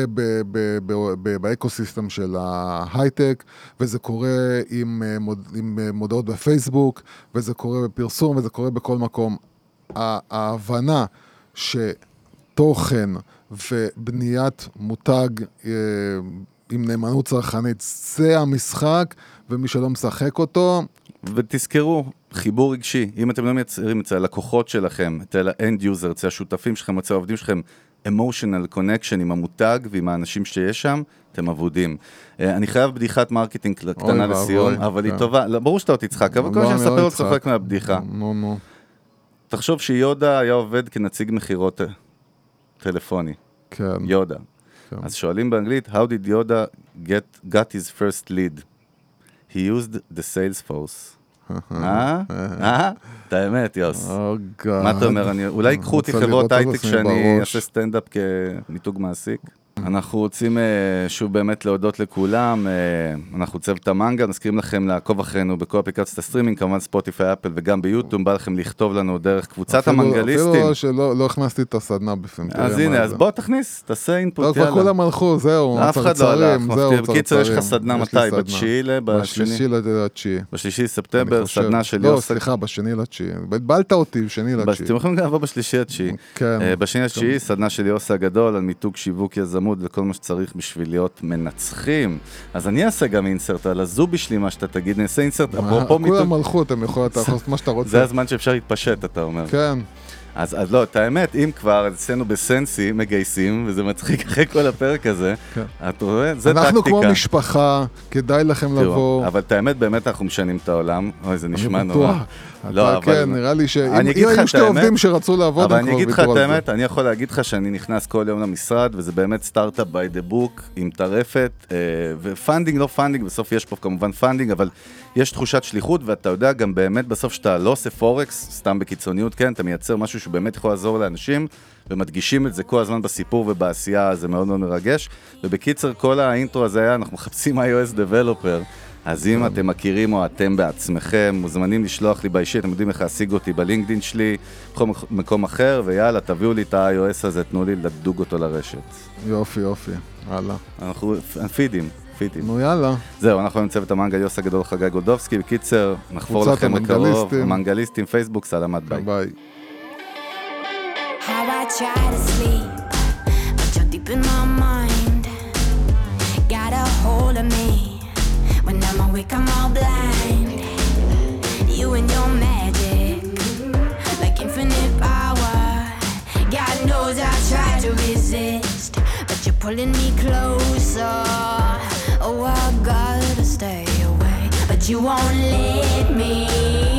באקוסיסטם של ההייטק, וזה קורה עם, עם מודעות בפייסבוק, וזה קורה בפרסום, וזה קורה בכל מקום. ההבנה שתוכן ובניית מותג עם נאמנות צרכנית זה המשחק, ומי שלא משחק אותו, ותזכרו, חיבור רגשי, אם אתם לא מייצרים אצל הלקוחות שלכם, אצל ה end user, אצל השותפים שלכם, אצל העובדים שלכם, emotional connection עם המותג ועם האנשים שיש שם, אתם אבודים. אה, אני חייב בדיחת marketing קטנה לסיום, אבל היא כן. טובה, לא, ברור שאתה עוד תצחק, אבל כל לא, מה אני שאני לא עוד אצחק. צוחק מהבדיחה. נו, נו. תחשוב שיודה היה עובד כנציג מכירות אה, טלפוני, כן. יודה. כן. אז שואלים באנגלית, How did Yoda get, got his first lead? He used the Salesforce. אה? אה? את האמת, יוס. Oh. מה אתה אומר? אולי ייקחו אותי חברות הייטק שאני. אעשה סטנדאפ כמיתוג מעסיק? אנחנו רוצים אה, שוב באמת להודות לכולם, אה, אנחנו צוות המנגל, מזכירים לכם לעקוב אחרינו בכל אפליקציות הסטרימינג, כמובן ספוטיפיי, אפל וגם ביוטיוב, בא לכם לכתוב לנו דרך קבוצת אפילו- המנגליסטים. אפילו שלא לא הכנסתי את הסדנה בפנים. אז הנה, אז זה. בוא תכניס, תעשה לא, אינפוט, כבר יאללה. כולם הלכו, זהו, אף אחד לא הלך. בקיצר, יש לך. סדנה מתי? בתשיעי ל-? בשלישי לתשיעי. בשלישי לספטמבר, חושב. סדנה של לא, יוסק. סליחה, בשני לתשיעי. בלבלת אותי, בשני בש- לתשיעי. אתם יכולים גם לבוא בשלישי התשיעי. כן. אה, בשני התשיעי, סדנה של יוסי הגדול על מיתוג שיווק יזמות וכל מה שצריך בשביל להיות מנצחים. אז אני אעשה גם אינסרט על הזובי שלי, מה שאתה תגיד, נעשה אינסרט, אפרופו מיתוג, כולם הלכו, אתם יכולים לעשות מה שאתה רוצה. זה הזמן שאפשר להתפשט, אתה אומר. כן. אז, אז לא, את האמת, אם כבר, אצלנו בסנסי מגייסים, וזה מצחיק *laughs* אחרי כל הפרק הזה, כן. אתה רואה? זה טקטיקה. אנחנו כמו משפחה, כדאי לכם תראו, לבוא. אבל את האמת, באמת אנחנו משנים את העולם. אוי, זה נשמע אני נורא. בטוח. לא, אתה, אבל- כן, נראה לי שאם אני אגיד אם לך היו את שתי האמת, עובדים שרצו לעבוד, אבל הם אני כבר אגיד לך ויתרו את על זה. האמת, אני יכול להגיד לך שאני נכנס כל יום למשרד, וזה באמת סטארט-אפ by the book, עם טרפת, אה, ו funding, לא funding, בסוף יש פה כמובן funding, אבל יש תחושת שליחות, ואתה יודע גם באמת בסוף שאתה לא עושה פורקס, סתם בקיצוניות, כן, אתה מייצר משהו שבאמת יכול לעזור לאנשים, ומדגישים את זה כל הזמן בסיפור ובעשייה, זה מאוד מאוד מרגש. ובקיצר, כל ה intro הזה היה, אנחנו מחפשים iOS Developer. אז אם אתם מכירים או אתם בעצמכם, מוזמנים לשלוח לי באישי, אתם יודעים איך להשיג אותי בלינקדאין שלי, בכל מק- מקום אחר, ויאללה, תביאו לי את ה-iOS הזה, תנו לי לדוג אותו לרשת. יופי, יופי. הלאה. אנחנו פידים, גרפיטי. נו יאללה. זהו, אנחנו עם צוות המנגה יוס הגדול חגי גודובסקי. בקיצר, נחפור לכם בקרוב. המנגליסטים. פייסבוק, סלמת ביי. ביי. I'm all blind. You and your magic, like infinite power. God knows I try to resist, but you're pulling me closer. I gotta stay away, but you won't let me.